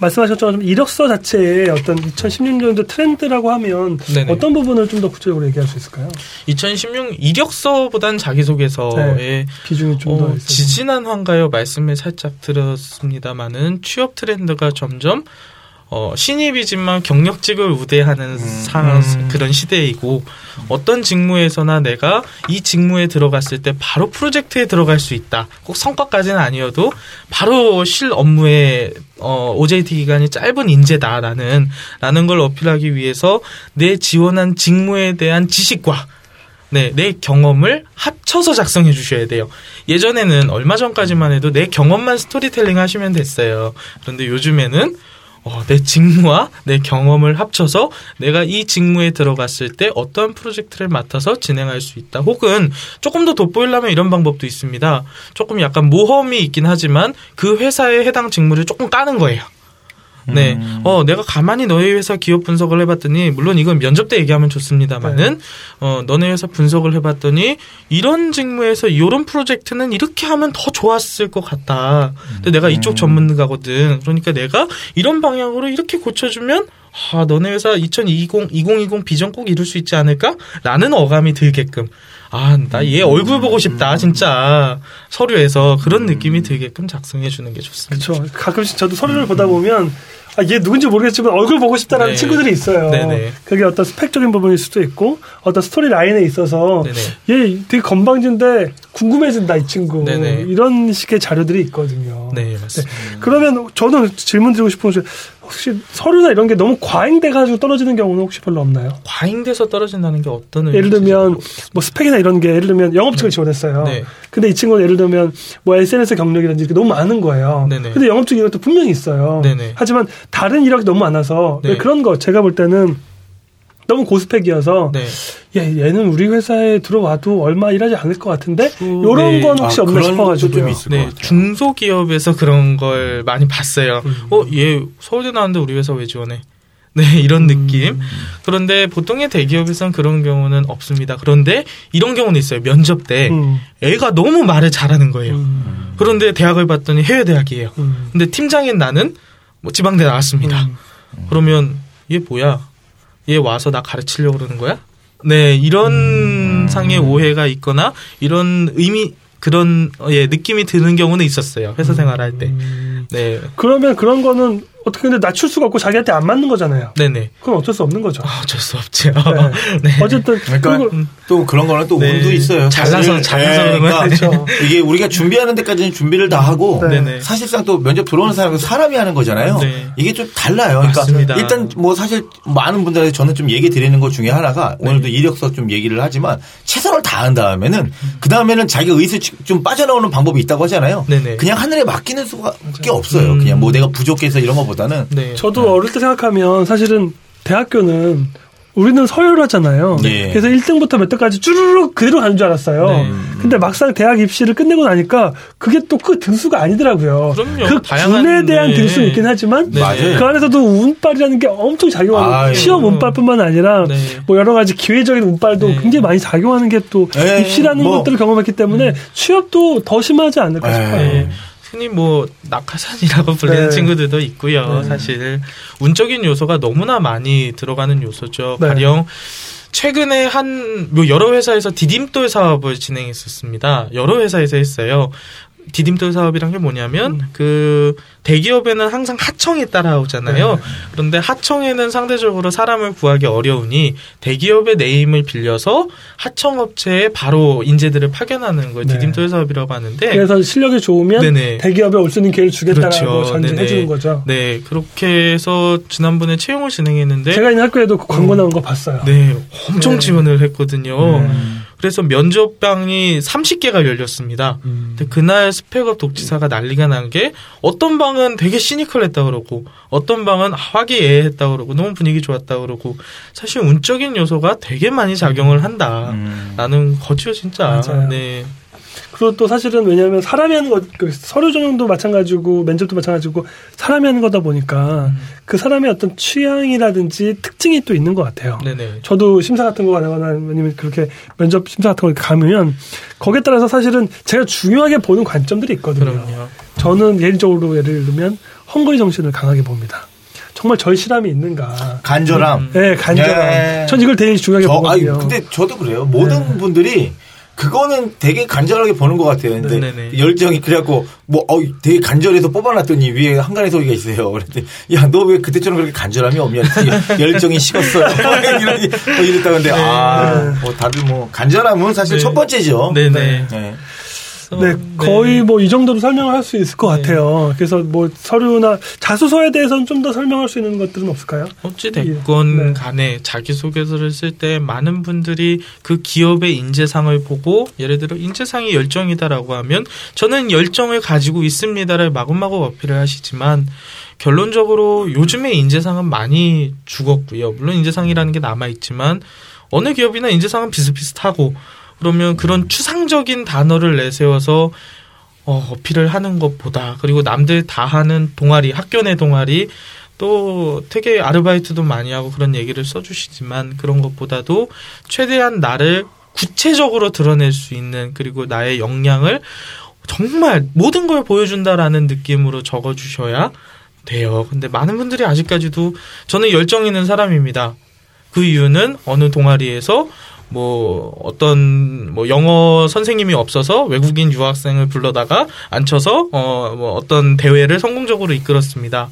말씀하셨지만 좀 이력서 자체의 어떤 2016년도 트렌드라고 하면 네네. 어떤 부분을 좀 더 구체적으로 얘기할 수 있을까요? 2016 이력서보단 자기소개서에 비중이 좀더 어, 있어서. 지지난한가요 말씀을 살짝 들었습니다마는 취업 트렌드가 점점 어, 신입이지만 경력직을 우대하는 상, 음. 그런 시대이고 어떤 직무에서나 내가 이 직무에 들어갔을 때 바로 프로젝트에 들어갈 수 있다. 꼭 성과까지는 아니어도 바로 실 업무에 어, OJT 기간이 짧은 인재다라는 라는 걸 어필하기 위해서 내 지원한 직무에 대한 지식과 네, 내 경험을 합쳐서 작성해 주셔야 돼요. 예전에는 얼마 전까지만 해도 내 경험만 스토리텔링 하시면 됐어요. 그런데 요즘에는 어, 내 직무와 내 경험을 합쳐서 내가 이 직무에 들어갔을 때 어떤 프로젝트를 맡아서 진행할 수 있다. 혹은 조금 더 돋보이려면 이런 방법도 있습니다. 조금 약간 모험이 있긴 하지만 그 회사에 해당 직무를 조금 까는 거예요. 네. 음. 어, 내가 가만히 너희 회사 기업 분석을 해봤더니, 물론 이건 면접 때 얘기하면 좋습니다만은, 어, 너네 회사 분석을 해봤더니, 이런 직무에서 이런 프로젝트는 이렇게 하면 더 좋았을 것 같다. 근데 내가 이쪽 전문가거든. 그러니까 내가 이런 방향으로 이렇게 고쳐주면, 아, 너네 회사 2020, 2020 비전 꼭 이룰 수 있지 않을까? 라는 어감이 들게끔. 아, 나 얘 얼굴 보고 싶다, 진짜. 서류에서 그런 느낌이 들게끔 작성해주는 게 좋습니다. 그렇죠. 가끔씩 저도 서류를 보다 보면 아, 얘 누군지 모르겠지만 얼굴 보고 싶다라는 네. 친구들이 있어요. 네네. 그게 어떤 스펙적인 부분일 수도 있고 어떤 스토리 라인에 있어서 네네. 얘 되게 건방진데 궁금해진다 이 친구 네네. 이런 식의 자료들이 있거든요. 네, 맞습니다. 그러면 저는 질문 드리고 싶은 것이 혹시 서류나 이런 게 너무 과잉돼가지고 떨어지는 경우는 혹시 별로 없나요? 과잉돼서 떨어진다는 게 어떤 의미인지 예를 들면 뭐 스펙이나 이런 게 예를 들면 영업직을 지원했어요. 네. 근데 이 친구는 예를 들면 뭐 SNS 경력이라든지 이렇게 너무 많은 거예요. 네네. 근데 영업직 이것도 분명히 있어요. 네네. 하지만 다른 이력이 너무 많아서 네. 그런 거 제가 볼 때는 너무 고스펙이어서 네. 야 얘는 우리 회사에 들어와도 얼마 일하지 않을 것 같은데 이런 네. 건 혹시 아, 없나 그런 싶어가지고 것도 좀 있을 것 네, 같아요. 중소기업에서 그런 걸 많이 봤어요. 음. 어, 얘 서울대 나왔는데 우리 회사 왜 지원해? [LAUGHS] 네, 이런 느낌. 그런데 보통의 대기업에서는 그런 경우는 없습니다. 그런데 이런 경우는 있어요. 면접 때 음, 애가 너무 말을 잘하는 거예요. 음, 그런데 대학을 봤더니 해외 대학이에요. 음. 근데 팀장인 나는 뭐 지방대 나왔습니다. 음. 그러면 얘 뭐야? 얘 와서 나 가르치려고 그러는 거야? 네, 이런 음. 상의 오해가 있거나 이런 의미 그런 어, 예 느낌이 드는 경우는 있었어요. 회사 생활할 때. 음. 네, 그러면 그런 거는 어떻게 근데 낮출 수가 없고 자기한테 안 맞는 거잖아요. 네네. 그건 어쩔 수 없는 거죠. 아, 어쩔 수 없죠. 네. [LAUGHS] 네. 어쨌든 그러니까 그리고 또 그런 거는 또 네. 운도 있어요. 잘나서-. 잘나서 예, 그러면 그렇죠. 이게 우리가 준비하는 데까지는 준비를 다 하고 네. 네네. 사실상 또 면접 들어오는 사람은 사람이 하는 거잖아요. 네. 이게 좀 달라요. 그러니까 맞습니다. 일단 뭐 사실 많은 분들한테 저는 좀 얘기 드리는 것 중에 하나가 네. 오늘도 이력서 좀 얘기를 하지만 최선을 다한 다음에는 그 다음에는 자기가 의수 좀 빠져나오는 방법이 있다고 하잖아요. 네네. 그냥 하늘에 맡기는 수밖에 없어요. 그냥 뭐 내가 부족해서 이런 것보다는 네. 저도 어릴 때 생각하면 사실은 대학교는 우리는 서열을 하잖아요. 네. 그래서 1등부터 몇 등까지 쭈르륵 그대로 가는 줄 알았어요. 네. 근데 막상 대학 입시를 끝내고 나니까 그게 또 그 등수가 아니더라고요. 그럼요. 그 다양한, 군에 대한 네. 등수는 있긴 하지만 네. 그 안에서도 운빨이라는 게 엄청 작용하고 아유. 시험 운빨뿐만 아니라 네. 뭐 여러 가지 기회적인 운빨도 네. 굉장히 많이 작용하는 게또 네, 입시라는 뭐. 것들을 경험했기 때문에 취업도 더 심하지 않을까 네. 싶어요. 네. 흔히 뭐 낙하산이라고 [LAUGHS] 불리는 네. 친구들도 있고요. 네. 사실 운적인 요소가 너무나 많이 들어가는 요소죠. 네. 가령 최근에 한뭐 여러 회사에서 디딤돌 사업을 진행했었습니다. 여러 회사에서 했어요. 디딤돌 사업이란 게 뭐냐면 음. 그 대기업에는 항상 하청이 따라오잖아요. 네. 그런데 하청에는 상대적으로 사람을 구하기 어려우니 대기업의 네임을 빌려서 하청업체에 바로 인재들을 파견하는 걸 네. 디딤돌 사업이라고 하는데 그래서 실력이 좋으면 네네. 대기업에 올 수 있는 기회를 주겠다라고 그렇죠. 전제해. 주는 거죠. 네, 그렇게 해서 지난번에 채용을 진행했는데 제가 있는 학교에도 그 광고 나온 거 봤어요. 네, 엄청 네. 지원을 했거든요. 음. 그래서 면접방이 30개가 열렸습니다. 음. 근데 그날 스펙업 독지사가 난리가 난 게 어떤 방은 되게 시니컬했다 그러고 어떤 방은 화기애애했다 그러고 너무 분위기 좋았다 그러고 사실 운적인 요소가 되게 많이 작용을 한다라는 음. 거죠 진짜. 맞아요. 네, 그리고 또 사실은 왜냐하면 사람이 하는 것, 그 서류 전형도 마찬가지고 면접도 마찬가지고 사람이 하는 거다 보니까 음. 그 사람의 어떤 취향이라든지 특징이 또 있는 것 같아요. 네네. 저도 심사 같은 거 가거나 아니면 그렇게 면접 심사 같은 거 가면 거기에 따라서 사실은 제가 중요하게 보는 관점들이 있거든요. 그럼요. 저는 개인적으로 예를 들면 헝거리 정신을 강하게 봅니다. 정말 절실함이 있는가. 간절함. 음. 예, 간절함. 예. 전 이걸 되게 중요하게 저, 보거든요. 근데 저도 그래요. 모든 네. 분들이 그거는 되게 간절하게 보는 것 같아요. 근데 네네네. 열정이 그래갖고 뭐 어, 되게 간절해서 뽑아놨더니 위에 한간의 소리가 있어요. [LAUGHS] 그랬더니 야너 왜 그때처럼 그렇게 간절함이 없냐? [LAUGHS] 열정이 식었어요. 이랬다 근데 아뭐 다들 뭐 간절함은 사실 네. 첫 번째죠. 네네. 네. 네, 거의 뭐이 정도로 설명을 할 수 있을 것 네. 같아요. 그래서 뭐 서류나 자소서에 대해서는 좀 더 설명할 수 있는 것들은 없을까요? 어찌 됐건 네. 간에 자기 소개서를 쓸 때 많은 분들이 그 기업의 인재상을 보고 예를 들어 인재상이 열정이다라고 하면 저는 열정을 가지고 있습니다를 마구마구 어필을 하시지만 결론적으로 요즘에 인재상은 많이 죽었고요. 물론 인재상이라는 게 남아 있지만 어느 기업이나 인재상은 비슷비슷하고 그러면 그런 추상적인 단어를 내세워서 어, 어필을 하는 것보다 그리고 남들 다 하는 동아리 학교 내 동아리 또 되게 아르바이트도 많이 하고 그런 얘기를 써주시지만 그런 것보다도 최대한 나를 구체적으로 드러낼 수 있는 그리고 나의 역량을 정말 모든 걸 보여준다라는 느낌으로 적어주셔야 돼요. 근데 많은 분들이 아직까지도 저는 열정 있는 사람입니다. 그 이유는 어느 동아리에서 뭐 어떤 뭐 영어 선생님이 없어서 외국인 유학생을 불러다가 앉혀서 어 뭐 어떤 대회를 성공적으로 이끌었습니다.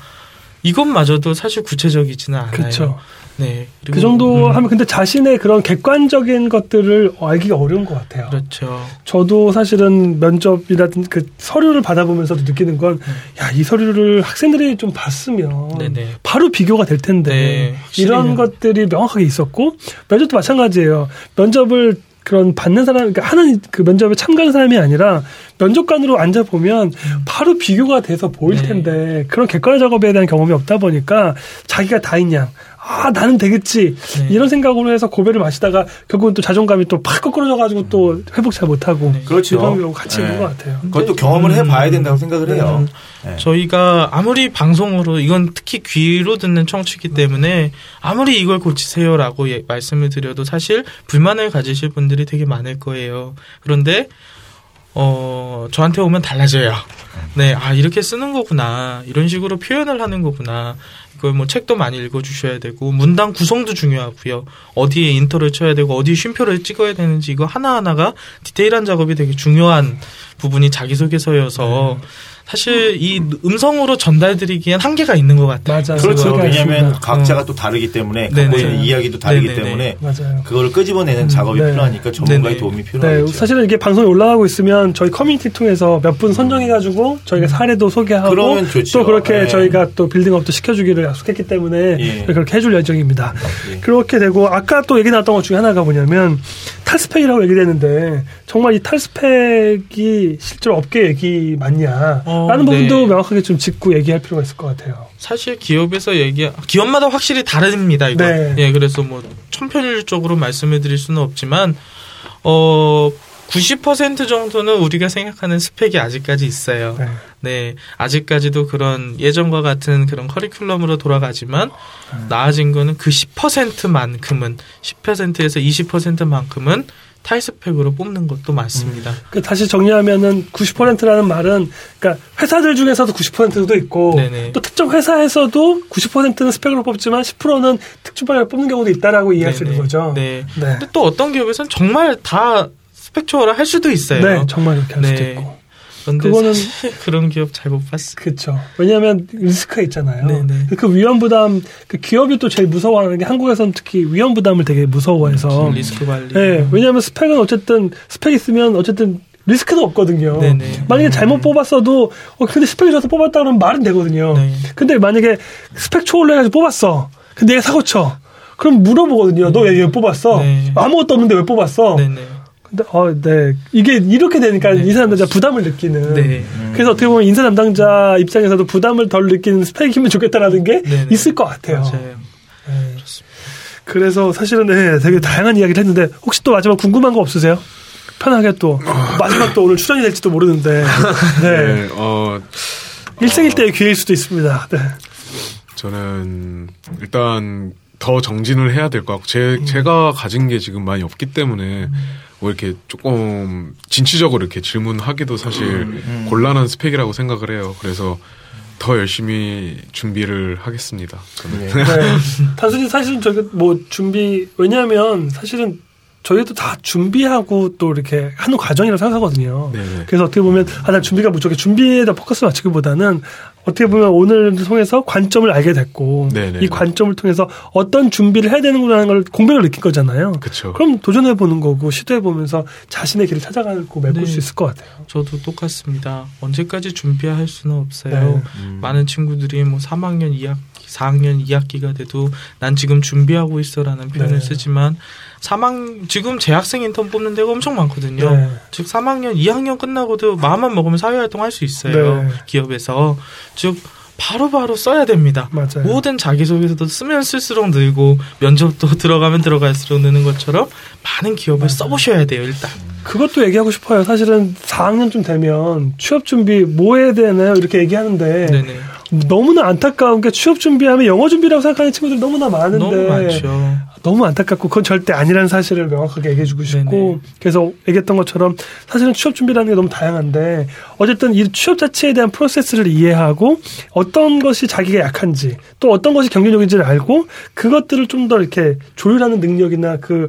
이것마저도 사실 구체적이지는 않아요. 그쵸. 네. 그 정도 음, 하면 근데 자신의 그런 객관적인 것들을 알기가 어려운 것 같아요. 그렇죠. 저도 사실은 면접이라든 그 서류를 받아보면서도 느끼는 건, 야, 이 서류를 학생들이 좀 봤으면 네네. 바로 비교가 될 텐데 네. 이런 것들이 명확하게 있었고 면접도 마찬가지예요. 면접을 그런 받는 사람, 그러니까 하는 그 면접에 참가하는 사람이 아니라 면접관으로 앉아 보면 바로 비교가 돼서 보일 네. 텐데 그런 객관 작업에 대한 경험이 없다 보니까 자기가 다인 양. 아, 나는 되겠지. 네. 이런 생각으로 해서 고배를 마시다가 결국은 또 자존감이 또팍 꺾어져가지고 또 회복 잘 못하고. 네. 그렇죠. 경우 같이 있는 네. 것 같아요. 그것도 경험을 해봐야 된다고 생각을 해요. 네. 저희가 아무리 방송으로 이건 특히 귀로 듣는 청취기 때문에 아무리 이걸 고치세요라고 예- 말씀을 드려도 사실 불만을 가지실 분들이 되게 많을 거예요. 그런데 어 저한테 오면 달라져요. 네, 아 이렇게 쓰는 거구나. 이런 식으로 표현을 하는 거구나. 이걸 뭐 책도 많이 읽어 주셔야 되고 문단 구성도 중요하고요. 어디에 인터를 쳐야 되고 어디에 쉼표를 찍어야 되는지 이거 하나 하나가 디테일한 작업이 되게 중요한 부분이 자기소개서여서 사실 이 음성으로 전달드리기엔 한계가 있는 것 같아요. 맞아요. 그렇죠. 왜냐하면. 각자가 또 다르기 때문에 네네. 갖고 있는 이야기도 다르기 네네네. 때문에 맞아요. 그거를 끄집어내는 작업이 네. 필요하니까 전문가의 네네. 도움이 네, 필요하겠죠. 사실은 이게 방송이 올라가고 있으면 저희 커뮤니티 통해서 몇 분 선정해가지고 저희가 사례도 소개하고 그러면 좋죠. 또 그렇게 네. 저희가 또 빌딩업도 시켜주기를 약속했기 때문에 예. 그렇게 해줄 예정입니다. 예. 그렇게 되고 아까 또 얘기 나왔던 것 중에 하나가 뭐냐면 탈스펙이라고 얘기했는데 정말 이 탈스펙이 실제로 업계 얘기 맞냐 어, 라는 부분도 네. 명확하게 좀 짚고 얘기할 필요가 있을 것 같아요. 사실 기업에서 얘기 기업마다 확실히 다릅니다. 이거. 네. 예, 그래서 뭐 천편일적으로 말씀을 드릴 수는 없지만 어 90% 정도는 우리가 생각하는 스펙이 아직까지 있어요. 네. 네, 아직까지도 그런 예전과 같은 그런 커리큘럼으로 돌아가지만 네. 나아진 거는 그 10%만큼은 10%에서 20%만큼은 탈스펙으로 뽑는 것도 많습니다. 그 다시 정리하면은 90%라는 말은 그러니까 회사들 중에서도 90%도 있고 네네. 또 특정 회사에서도 90%는 스펙으로 뽑지만 10%는 특출반을 뽑는 경우도 있다라고 이해할 수 있는 네네. 거죠. 네. 네. 근데 또 어떤 기업에서는 정말 다 스펙 초월을 할 수도 있어요. 네, 정말 그렇게 할 수도 네. 있고. 그런데 그거는- 그런 기업 잘 못 봤어요. 그렇죠. 왜냐하면 리스크가 있잖아요. 네네. 그 위험 부담, 그 기업이 또 제일 무서워하는 게 한국에서는 특히 위험 부담을 되게 무서워해서. 리스크 관리. 네, 왜냐하면 스펙은 어쨌든 스펙 있으면 어쨌든 리스크는 없거든요. 네네. 만약에 잘못 뽑았어도 어 근데 스펙이 좋아서 뽑았다 그러면 말은 되거든요. 네. 근데 만약에 스펙 초월로 해가지고 뽑았어. 근데 얘가 사고 쳐. 그럼 물어보거든요. 너왜 뽑았어? 네. 아무것도 없는데 왜 뽑았어? 네네. 근데 어, 네 이게 이렇게 되니까 네. 인사 담당자 부담을 느끼는. 네. 그래서 어떻게 보면 인사 담당자 입장에서도 부담을 덜 느끼는 스펙이면 좋겠다라는 게 네네. 있을 것 같아요. 맞아요. 네. 그래서 사실은 네, 되게 다양한 이야기를 했는데 혹시 또 마지막 궁금한 거 없으세요? 편하게 또 마지막 또 오늘 출연이 될지도 모르는데 [LAUGHS] 네. 네, 어, 일생일대의 기회일 수도 있습니다. 네. 저는 일단 더 정진을 해야 될 것 같고 제 음. 제가 가진 게 지금 많이 없기 때문에 뭐 이렇게 조금 진취적으로 이렇게 질문하기도 사실 음, 곤란한 스펙이라고 생각을 해요. 그래서 더 열심히 준비를 하겠습니다. 저는. 네. 네. 단순히 사실은 저기 뭐 준비 왜냐하면 사실은 저희도 다 준비하고 또 이렇게 하는 과정이라고 생각하거든요. 네네. 그래서 어떻게 보면 아, 난 준비가 무척 준비에다 포커스 맞추기보다는 어떻게 보면 오늘을 통해서 관점을 알게 됐고 네네. 이 관점을 통해서 어떤 준비를 해야 되는구나 하는 걸 공백을 느낀 거잖아요. 그쵸. 그럼 도전해 보는 거고 시도해 보면서 자신의 길을 찾아가고 메꿀 네. 수 있을 것 같아요. 저도 똑같습니다. 언제까지 준비할 수는 없어요. 네. 음. 많은 친구들이 뭐 3학년 2학기, 4학년 2학기가 돼도 난 지금 준비하고 있어라는 표현을 네. 쓰지만 3학 지금 재학생 인턴 뽑는 데가 엄청 많거든요. 네. 즉 3학년, 2학년 끝나고도 마음만 먹으면 사회활동 할 수 있어요. 네. 기업에서 즉 바로바로 써야 됩니다. 맞아요. 모든 자기소개서도 쓰면 쓸수록 늘고 면접도 [LAUGHS] 들어가면 들어갈수록 느는 것처럼 많은 기업을 써보셔야 돼요 일단. 그것도 얘기하고 싶어요. 사실은 4학년쯤 되면 취업 준비 뭐 해야 되나요? 이렇게 얘기하는데 네네. 너무나 안타까운 게 취업 준비하면 영어 준비라고 생각하는 친구들 너무나 많은데 너무. 너무 안타깝고 그건 절대 아니라는 사실을 명확하게 얘기해주고 싶고 네네. 그래서 얘기했던 것처럼 사실은 취업 준비라는 게 너무 다양한데 어쨌든 이 취업 자체에 대한 프로세스를 이해하고 어떤 것이 자기가 약한지 또 어떤 것이 경쟁력인지를 알고 그것들을 좀 더 이렇게 조율하는 능력이나 그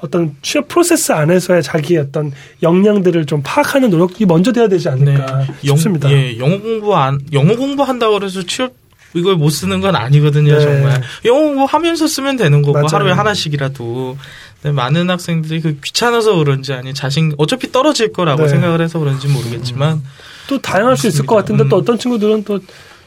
어떤 취업 프로세스 안에서의 자기의 어떤 역량들을 좀 파악하는 노력이 먼저 돼야 되지 않을까 싶습니다. 영, 예, 영어 공부 안 영어 공부한다고 그래서 취업 이걸 못 쓰는 건 아니거든요, 네. 정말. 영어 공부하면서 쓰면 되는 거고 맞아요. 하루에 하나씩이라도. 많은 학생들이 그 귀찮아서 그런지 아니 자신 어차피 떨어질 거라고 네. 생각을 해서 그런지 모르겠지만 또 다양할 수 있을 것 같은데 또 음. 어떤 친구들은 또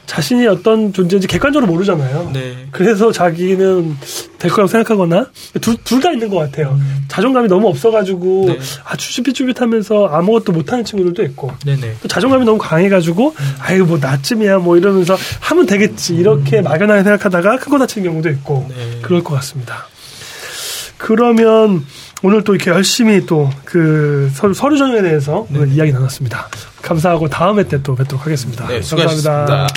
자신이 어떤 존재인지 객관적으로 모르잖아요. 네. 그래서 자기는 될 거라고 생각하거나 둘 다 있는 것 같아요. 자존감이 너무 없어가지고 네. 아주 쭈삣쭈삣하면서 아무것도 못하는 친구들도 있고 네네. 또 자존감이 너무 강해가지고 아이고 뭐 나쯤이야 뭐 이러면서 하면 되겠지 이렇게 막연하게 생각하다가 크고 다치는 경우도 있고 네. 그럴 것 같습니다. 그러면 오늘 또 이렇게 열심히 또 그 서류, 서류 전형에 대해서 오늘 이야기 나눴습니다. 감사하고 다음에 때 또 뵙도록 하겠습니다. 네, 감사합니다. 수고하셨습니다.